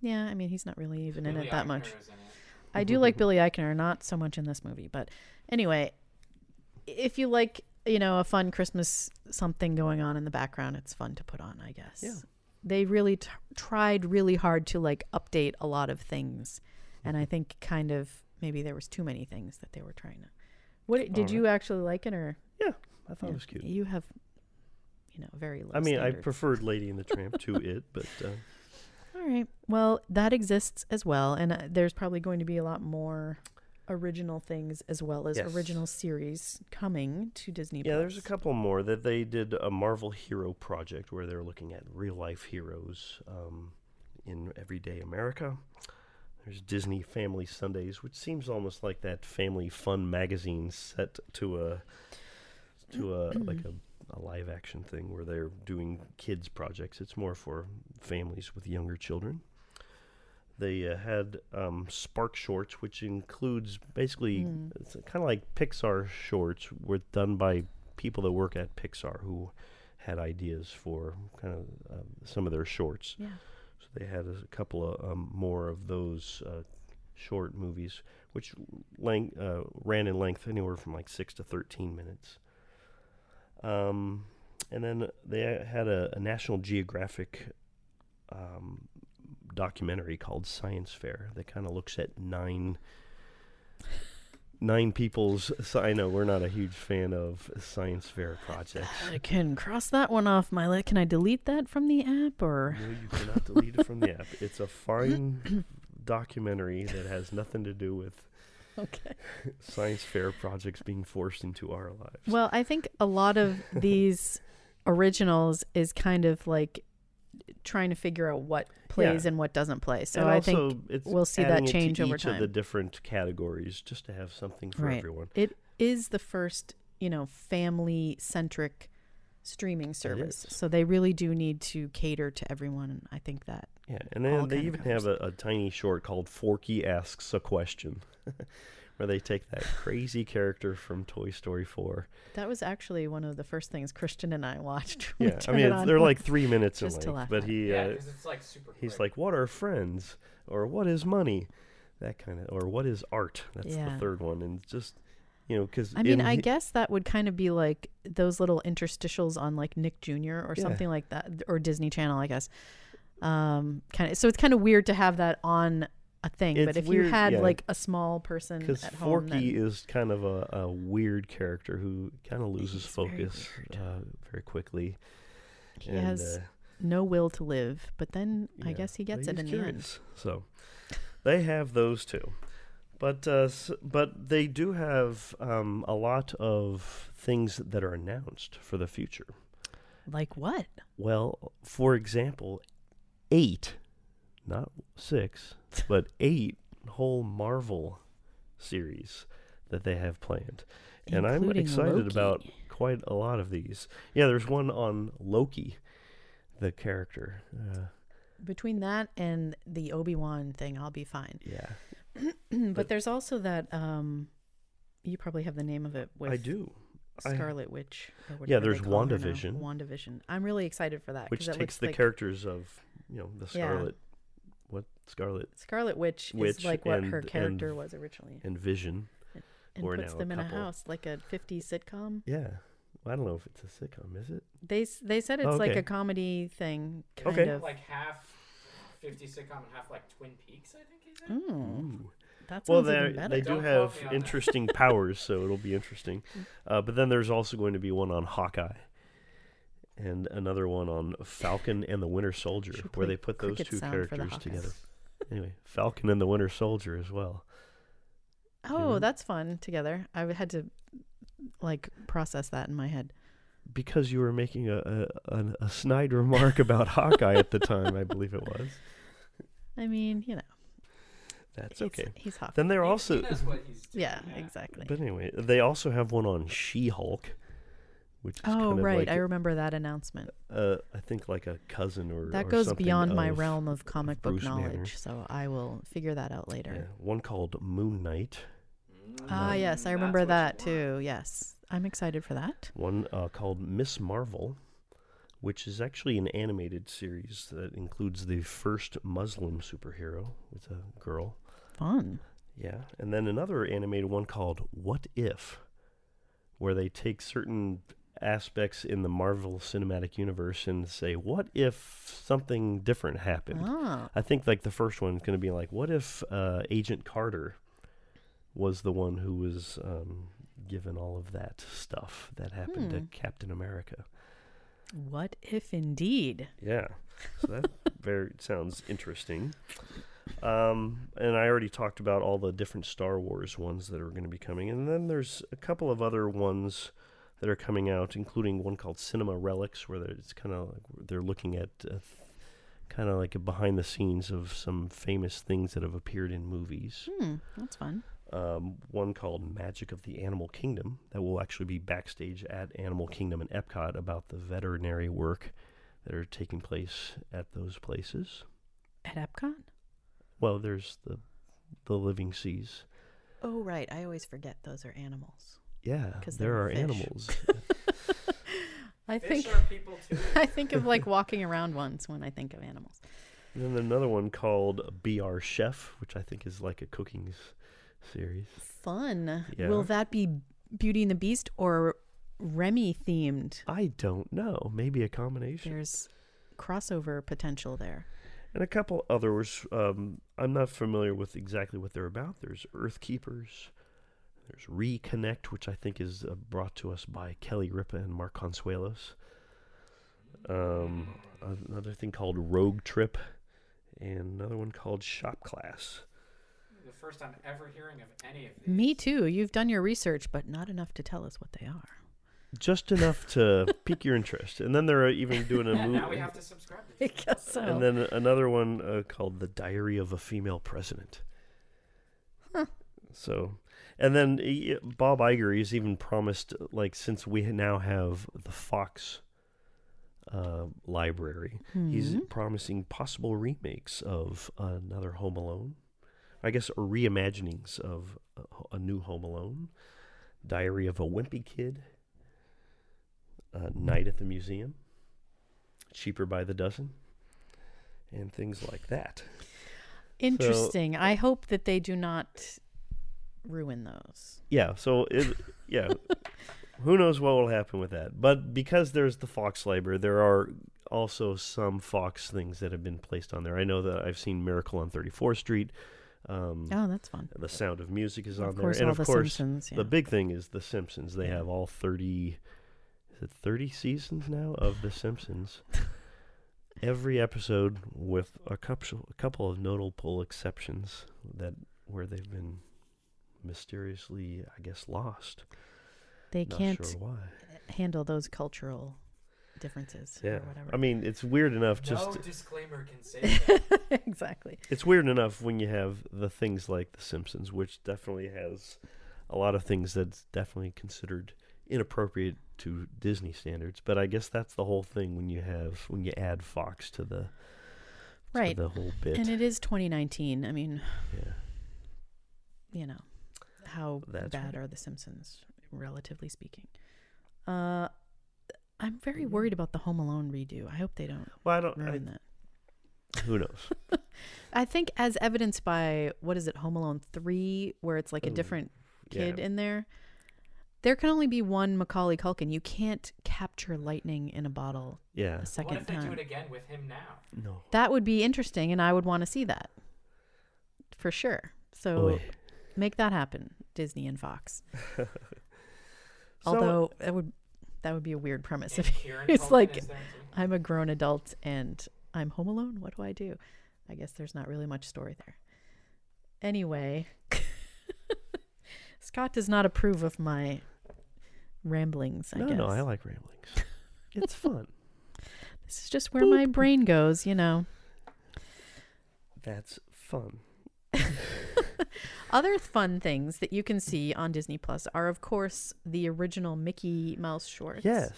yeah. I mean, he's not really even in it that Eichner much. it. I do like Billy Eichner, not so much in this movie, but anyway, if you like, you know, a fun Christmas something going on in the background, it's fun to put on, I guess. Yeah. They really t- tried really hard to like update a lot of things, and I think kind of maybe there was too many things that they were trying to. What did All you actually like it, or Yeah. I thought yeah, it was cute. You have, you know, very low. I mean, I preferred Lady and the Tramp to [LAUGHS] it, but uh, All right. Well, that exists as well, and uh, there's probably going to be a lot more original things as well as Yes. original series coming to Disney. yeah, there's a couple more that they did a Marvel Hero project where they're looking at real life heroes um, in everyday America. There's Disney Family Sundays, which seems almost like that family fun magazine set to a to a [CLEARS THROAT] like a, a live action thing where they're doing kids projects. It's more for families with younger children. They uh, had um, Spark Shorts, which includes basically Mm. it's kind of like Pixar shorts, were done by people that work at Pixar who had ideas for kind of uh, some of their shorts. Yeah. So they had a couple of um, more of those uh, short movies, which length, uh, ran in length anywhere from like six to thirteen minutes. Um, and then they had a, a National Geographic um, documentary called Science Fair that kind of looks at nine nine people's. So I know we're not a huge fan of science fair projects. I can cross that one off my list. Can I delete that from the app or? No, you cannot delete it from the app. It's a fine [COUGHS] documentary that has nothing to do with Okay. science fair projects being forced into our lives. Well, I think a lot of [LAUGHS] these originals is kind of like trying to figure out what plays Yeah. and what doesn't play. So and I think we'll see that adding it to change over each of the different categories just to have something for Right. everyone. it is the first, you know, family centric streaming service. So they really do need to cater to everyone. And I think that Yeah, and then they even have a, a tiny short called Forky Asks a Question, [LAUGHS] where they take that crazy character from Toy Story 4. that was actually one of the first things Christian and I watched. [LAUGHS] Yeah, I mean, it's, they're like three minutes in Just to length, laugh but he Yeah, uh, because it's like super. he's quick. like, "What are friends?" or "What is money?" That kind of, or "What is art?" That's Yeah. the third one, and just you know, because I mean, I guess that would kind of be like those little interstitials on like Nick Jr. or Yeah. something like that, or Disney Channel, I guess. Um, kind of. So it's kind of weird to have that on a thing. but It's if you had yeah. like a small person because at home, Forky then, is kind of a, a weird character who kind of loses focus weird. uh, very quickly. he and, has uh, no will to live. But then I guess he gets but it in he's the end. So they have those two, but uh, s- but they do have um, a lot of things that are announced for the future. Like what? Well, for example, eight, not six, [LAUGHS] but eight whole Marvel series that they have planned. And I'm excited Loki. about quite a lot of these. Yeah, there's one on Loki, the character. Uh, Between that and the Obi Wan thing, I'll be fine. yeah, [CLEARS THROAT] but, But- there's also that. Um, you probably have the name of it. With I do. I- Scarlet Witch. Or Yeah, there's call her now. WandaVision. WandaVision. I'm really excited for that. Which that takes the like characters of, you know, the Scarlet, what Scarlet Scarlet Witch, Witch is like what her and- character and- was originally, and Vision. and or puts now a them in a couple. house like a 50s sitcom. Yeah, I don't know if it's a sitcom, is it? They s- they said it's Oh, like okay. a comedy thing, kind Okay. of. Like half 50 sitcom and half like Twin Peaks, I think he said. Mm, Ooh. That Well, they even better. they do Don't quote have me on that. interesting [LAUGHS] powers, so it'll be interesting. [LAUGHS] Uh, but then there's also going to be one on Hawkeye, and another one on Falcon and the Winter Soldier, Should where play they put those cricket two sound for the characters Hawkeye. together. Anyway, Falcon and the Winter Soldier as well. Oh, that's fun together. I w- had to like process that in my head. Because you were making a a, an, a snide remark [LAUGHS] about Hawkeye at the time, I believe it was. I mean, you know, That's he's, okay. He's hot. Then they're also, He what he's doing, Yeah, exactly. but anyway, they also have one on She-Hulk, which is Oh, kind of right. like I remember that announcement. uh, I think like a cousin or That or goes something beyond my realm of comic book Bruce Banner. knowledge, so I will figure that out Yeah, later. one called Moon Knight, Ah, Mm, yes, I remember that too. Yes, I'm excited for that. one uh, called Miss Marvel, which is actually an animated series that includes the first Muslim superhero. It's a girl. Fun. Yeah, and then another animated one called What If, where they take certain aspects in the Marvel Cinematic Universe and say, "What if something different happened?" Ah, I think like the first one is going to be like, "What if uh, Agent Carter was the one who was um, given all of that stuff that happened to Hmm. Captain America?" what if indeed? Yeah. So that [LAUGHS] very sounds interesting. Um, and I already talked about all the different Star Wars ones that are going to be coming, and then there's a couple of other ones that are coming out, including one called Cinema Relics, where it's kind of like they're looking at uh, kind of like a behind the scenes of some famous things that have appeared in movies. Hmm, that's fun. Um, one called Magic of the Animal Kingdom that will actually be backstage at Animal Kingdom and Epcot about the veterinary work that are taking place at those places. At Epcot? Well, there's the the living seas. Oh, right. I always forget those are animals. Yeah, 'Cause there they're fish. animals. [LAUGHS] I Fish think are people [LAUGHS] too. I think of like walking around ones when I think of animals. and then another one called Be Our Chef, which I think is like a cooking series. Fun. Yeah. Will that be Beauty and the Beast or Remy themed? I don't know. Maybe a combination. There's crossover potential there. And a couple others. Um, I'm not familiar with exactly what they're about. There's Earth Keepers. There's Reconnect, which I think is uh, brought to us by Kelly Ripa and Mark Consuelos. Um, another thing called Rogue Trip, and another one called Shop Class. The first time ever hearing of any of these. Me too. You've done your research, but not enough to tell us what they are. Just enough to [LAUGHS] pique your interest. And then they're even doing a movie. [LAUGHS] now we have to subscribe to I guess so. And then another one uh, called The Diary of a Female President. Huh. So, and then he, Bob Iger has even promised, like, since we now have the Fox uh, library, he's Mhm. promising possible remakes of another Home Alone. I guess, or reimaginings of a, a new Home Alone, Diary of a Wimpy Kid, uh, Night at the Museum, Cheaper by the Dozen, and things like that. Interesting. I hope that they do not ruin those. Yeah, so it, yeah, [LAUGHS] who knows what will happen with that? But because there's the Fox library, there are also some Fox things that have been placed on there. I know that I've seen Miracle on 34th Street. Um, Oh, that's fun. The Sound of Music is of on course, there, and all of the course, Simpsons. Yeah. the big thing is The Simpsons. They Yeah. have all 30, is it 30 seasons now of The Simpsons? Every episode with a couple, a couple of notable exceptions that where they've been mysteriously, I guess, lost. they Not can't sure why. handle those cultural differences Yeah, or whatever. I mean, it's weird enough. Just no disclaimer can say [LAUGHS] that. exactly. it's weird enough when you have the things like The Simpsons, which definitely has a lot of things that's definitely considered inappropriate to Disney standards. But I guess that's the whole thing when you have when you add Fox to the to Right. the whole bit. And it is 2019. I mean, yeah, you know, how That's bad right. are the Simpsons, relatively speaking? Uh, I'm very Mm-hmm. worried about the Home Alone redo. I hope they don't well, I don't. ruin that. Who knows? [LAUGHS] [LAUGHS] I think, as evidenced by what is it, Home Alone 3, where it's like a Oh, different kid yeah. in there, there can only be one Macaulay Culkin. You can't capture lightning in a bottle Yeah, a what second if they do time. it again with him now? no. That would be interesting, and I would want to see that for sure. So Oy. Make that happen, Disney and Fox. [LAUGHS] So, Although that would that would be a weird premise if [LAUGHS] it's like- is there too. I'm a grown adult and I'm home alone. What do I do? I guess there's not really much story there. Anyway, [LAUGHS] Scott does not approve of my ramblings, I no, guess. no, I like ramblings. It's fun. this is just where my brain goes, you know. That's fun. [LAUGHS] Other fun things that you can see on Disney Plus are, of course, the original Mickey Mouse shorts. Yes.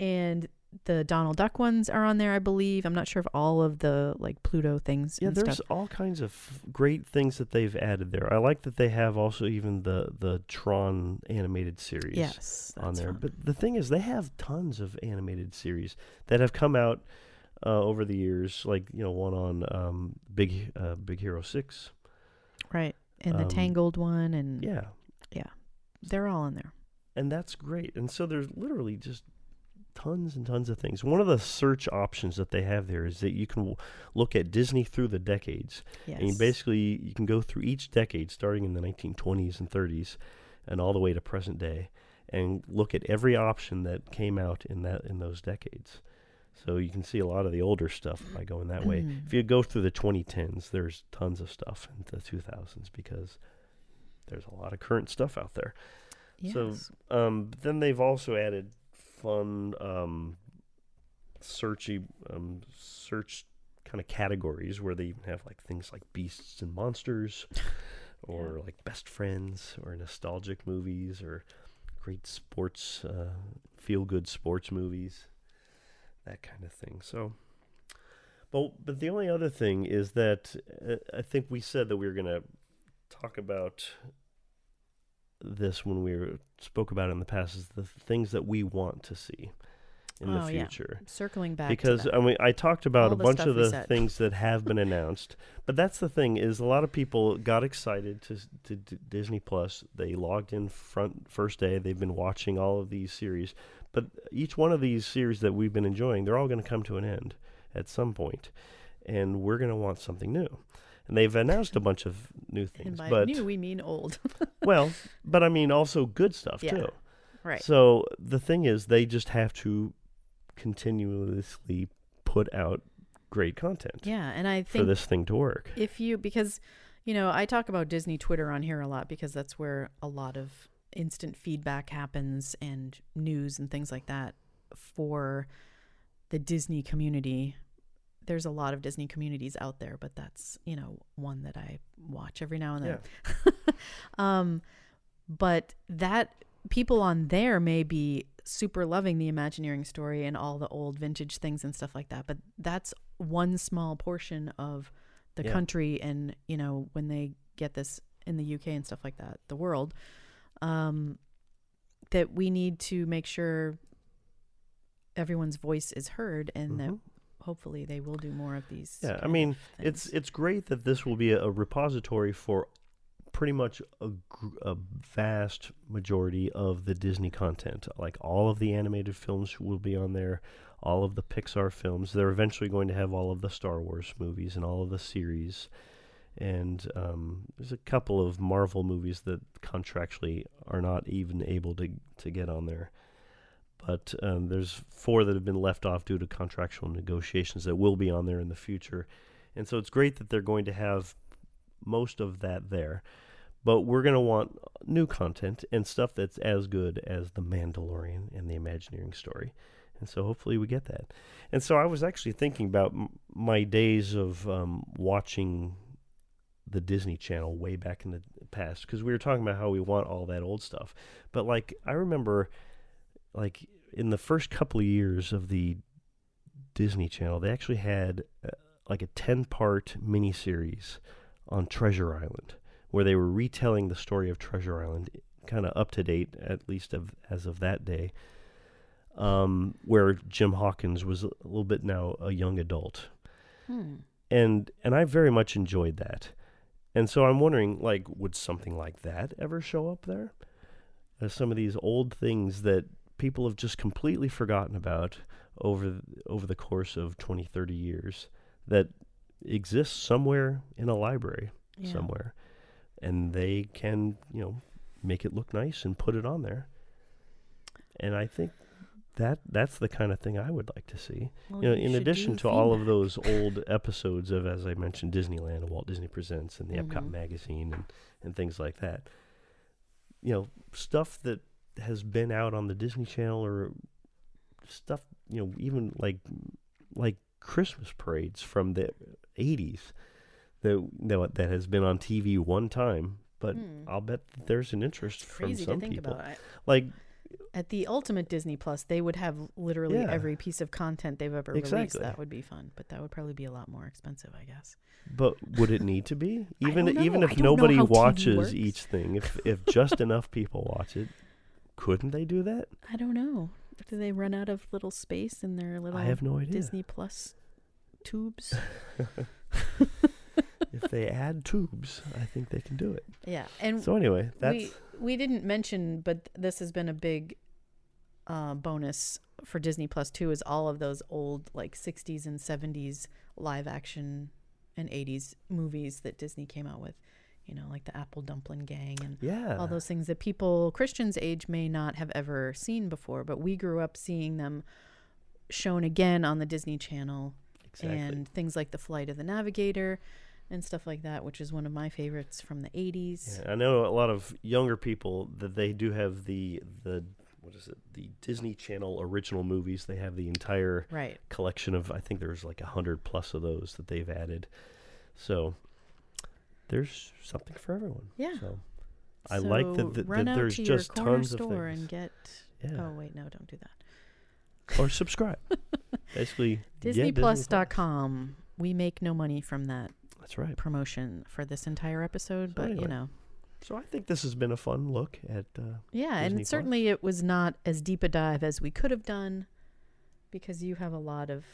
And the Donald Duck ones are on there, I believe. I'm not sure if all of the like Pluto things Yeah, there's stuff. all kinds of great things that they've added there. I like that they have also even the the Tron animated series Yes, on there. fun. But the thing is, they have tons of animated series that have come out uh, over the years. Like you know, one on um, Big uh, Big Hero Six. Right. And the um, Tangled one, and Yeah. Yeah, they're all in there. and that's great. And so there's literally just tons and tons of things. One of the search options that they have there is that you can w- look at Disney through the decades. Yes. And you basically you can go through each decade, starting in the 1920s and 30s, and all the way to present day, and look at every option that came out in that in those decades. So you can see a lot of the older stuff by going that way. Mm. If you go through the 2010s, there's tons of stuff in the 2000s because there's a lot of current stuff out there. yes. So um, then they've also added fun um, searchy um, search kind of categories where they even have like things like beasts and monsters, [LAUGHS] or Yeah. like best friends, or nostalgic movies, or great sports, uh, feel good sports movies, that kind of thing. So. But, but the only other thing is that uh, I think we said that we were going to talk about this when we were, spoke about it in the past is the things that we want to see in Oh, the yeah. future. circling back Because to. I mean, I talked about All a bunch of the said. things that [LAUGHS] have been announced, but that's the thing is a lot of people got excited to to, D Disney Plus. They logged in front first day. They've been watching all of these series, but each one of these series that we've been enjoying, they're all going to come to an end at some point, and we're going to want something new. And they've announced a [LAUGHS] bunch of new and things, by but new we mean old. [LAUGHS] well, but I mean also good stuff Yeah. too. right. So the thing is, they just have to continuously put out great content yeah, and I think for this thing to work. if you because you know I talk about Disney Twitter on here a lot because that's where a lot of instant feedback happens and news and things like that for the Disney community. There's a lot of Disney communities out there, but that's you know one that I watch every now and then. [LAUGHS] um, but that people on there may be super loving the Imagineering story and all the old vintage things and stuff like that. But that's one small portion of the Yeah. country, and you know when they get this in the UK and stuff like that, the world, um, that we need to make sure everyone's voice is heard, and that Mhm. hopefully they will do more of these. Yeah, I mean, It's it's great that this will be a, a repository for pretty much a, a vast majority of the Disney content. Like all of the animated films will be on there, all of the Pixar films. They're eventually going to have all of the Star Wars movies and all of the series. And um, there's a couple of Marvel movies that contractually are not even able to to get on there. But um, there's four that have been left off due to contractual negotiations that will be on there in the future. And so it's great that they're going to have most of that there. But we're going to want new content and stuff that's as good as The Mandalorian and the Imagineering story. And so hopefully we get that. And so I was actually thinking about m- my days of um, watching the Disney Channel way back in the past because we were talking about how we want all that old stuff. But like I remember like in the first couple of years of the Disney Channel, they actually had uh, like a 10 part miniseries on Treasure Island where they were retelling the story of Treasure Island, kind of up to date, at least of, as of that day, um, where Jim Hawkins was a little bit now a young adult. Hmm. And, and I very much enjoyed that. And so I'm wondering, like, would something like that ever show up there? Uh, some of these old things that people have just completely forgotten about over over the course of 20 30 years that exists somewhere in a library Yeah. somewhere and they can you know make it look nice and put it on there. And I think that that's the kind of thing I would like to see. Well, you know, you in addition to all of those [LAUGHS] old episodes of, as I mentioned, Disneyland and Walt Disney Presents and the Epcot Mhm. magazine and, and things like that. You know, stuff that has been out on the Disney Channel or stuff, you know, even like like Christmas parades from the 80s that that, that has been on TV one time, but Hmm. I'll bet there's an interest It's from some people. Like At the ultimate Disney Plus, they would have literally Yeah. every piece of content they've ever released. That would be fun, but that would probably be a lot more expensive, I guess. But would it need to be? [LAUGHS] Even even if I don't know nobody watches each thing, if [LAUGHS] if just enough people watch it, couldn't they do that? I don't know. Do they run out of little space in their little I have no idea. Disney Plus tubes? [LAUGHS] if they add tubes, I think they can do it. yeah, and So anyway, that's we we didn't mention, but this has been a big uh, bonus for Disney Plus too. Is all of those old like '60s and '70s live action and '80s movies that Disney came out with. You know, like the Apple Dumpling Gang and yeah. all those things that people Christians' age may not have ever seen before, but we grew up seeing them shown again on the Disney Channel exactly. and things like The Flight of the Navigator and stuff like that, which is one of my favorites from the 80s. Yeah, I know a lot of younger people that they do have the the what is it? The Disney Channel original movies. They have the entire Right. collection of I think there's like a hundred plus of those that they've added. So there's something for everyone. Yeah. So I like that, So that, that there's to just tons of store things. and get. Yeah. Oh wait, no, don't do that. Or subscribe. [LAUGHS] Basically, yeah, Disney DisneyPlus.com. We make no money from that That's right. promotion for this entire episode, So but anyway, you know, So I think this has been a fun look at. Uh, yeah, Disney and Plus. certainly it was not as deep a dive as we could have done, because you have a lot of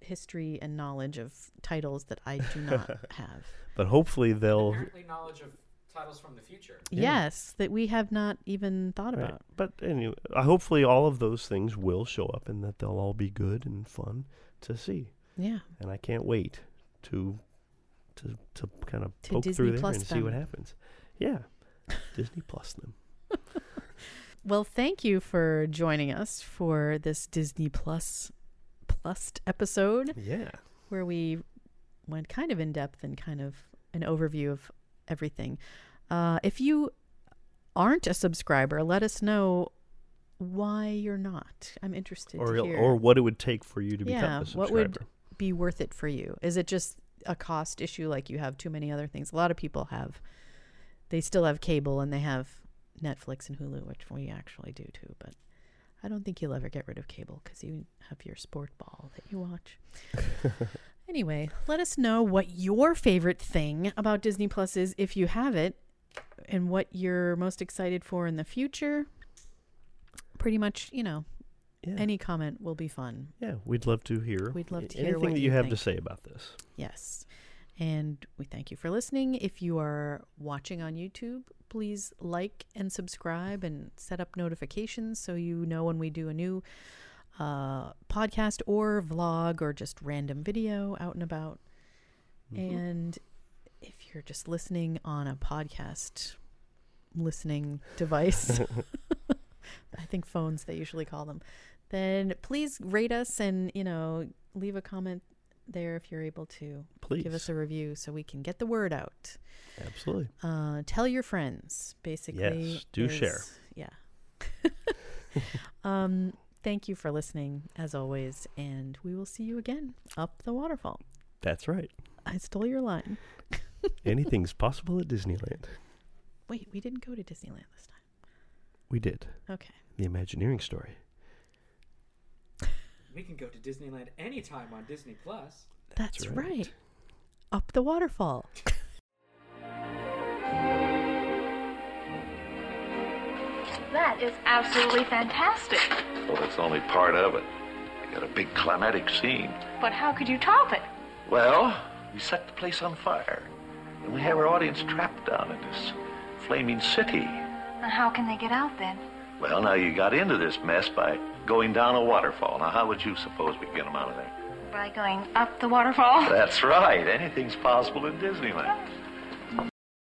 history and knowledge of titles that I do not [LAUGHS] have. but hopefully they'll. Apparently, knowledge of titles from the future. Yeah. Yes, that we have not even thought Right. about. But anyway, uh, hopefully all of those things will show up and that they'll all be good and fun to see. Yeah. And I can't wait to to to kind of To poke Disney through there and see what happens. Yeah, Disney Plus them. [LAUGHS] Well, thank you for joining us for this Disney Plus Plus episode Yeah, where we went kind of in depth and kind of an overview of everything. Uh, if you aren't a subscriber, let us know why you're not. I'm interested or to hear. or what it would take for you to become Yeah, a what subscriber. would- be worth it for you? Is it just a cost issue like you have too many other things? A lot of people have they still have cable and they have Netflix and Hulu, which we actually do too, but I don't think you'll ever get rid of cable cuz you have your sport ball that you watch. [LAUGHS] anyway, let us know what your favorite thing about Disney Plus is if you have it and what you're most excited for in the future. Pretty much, you know, yeah. any comment will be fun. yeah, we'd love to hear. We'd love to anything hear what that you you have to say about this. Yes. And we thank you for listening. If you are watching on YouTube, please like and subscribe and set up notifications so you know when we do a new uh, podcast or vlog or just random video out and about. Mhm. And if you're just listening on a podcast listening device, [LAUGHS] [LAUGHS] I think phones they usually call them, then please rate us and, you know, leave a comment there if you're able to. Please, Give us a review so we can get the word out. absolutely. Uh, tell your friends, basically. Yes, do share. Yeah. [LAUGHS] um, thank you for listening, as always, and we will see you again up the waterfall. That's right. I stole your line. [LAUGHS] Anything's possible at Disneyland. Wait, we didn't go to Disneyland this time. We did Okay. the Imagineering story. We can go to Disneyland anytime on Disney Plus. That's, right. right. Up the waterfall. That is absolutely fantastic. Well, that's only part of it. I got a big climatic scene. But how could you top it? Well, we set the place on fire, and we have our audience trapped down in this flaming city. And how can they get out then? Well, now you got into this mess by going down a waterfall. Now, how would you suppose we get them out of there? By going up the waterfall? That's right. Anything's possible in Disneyland.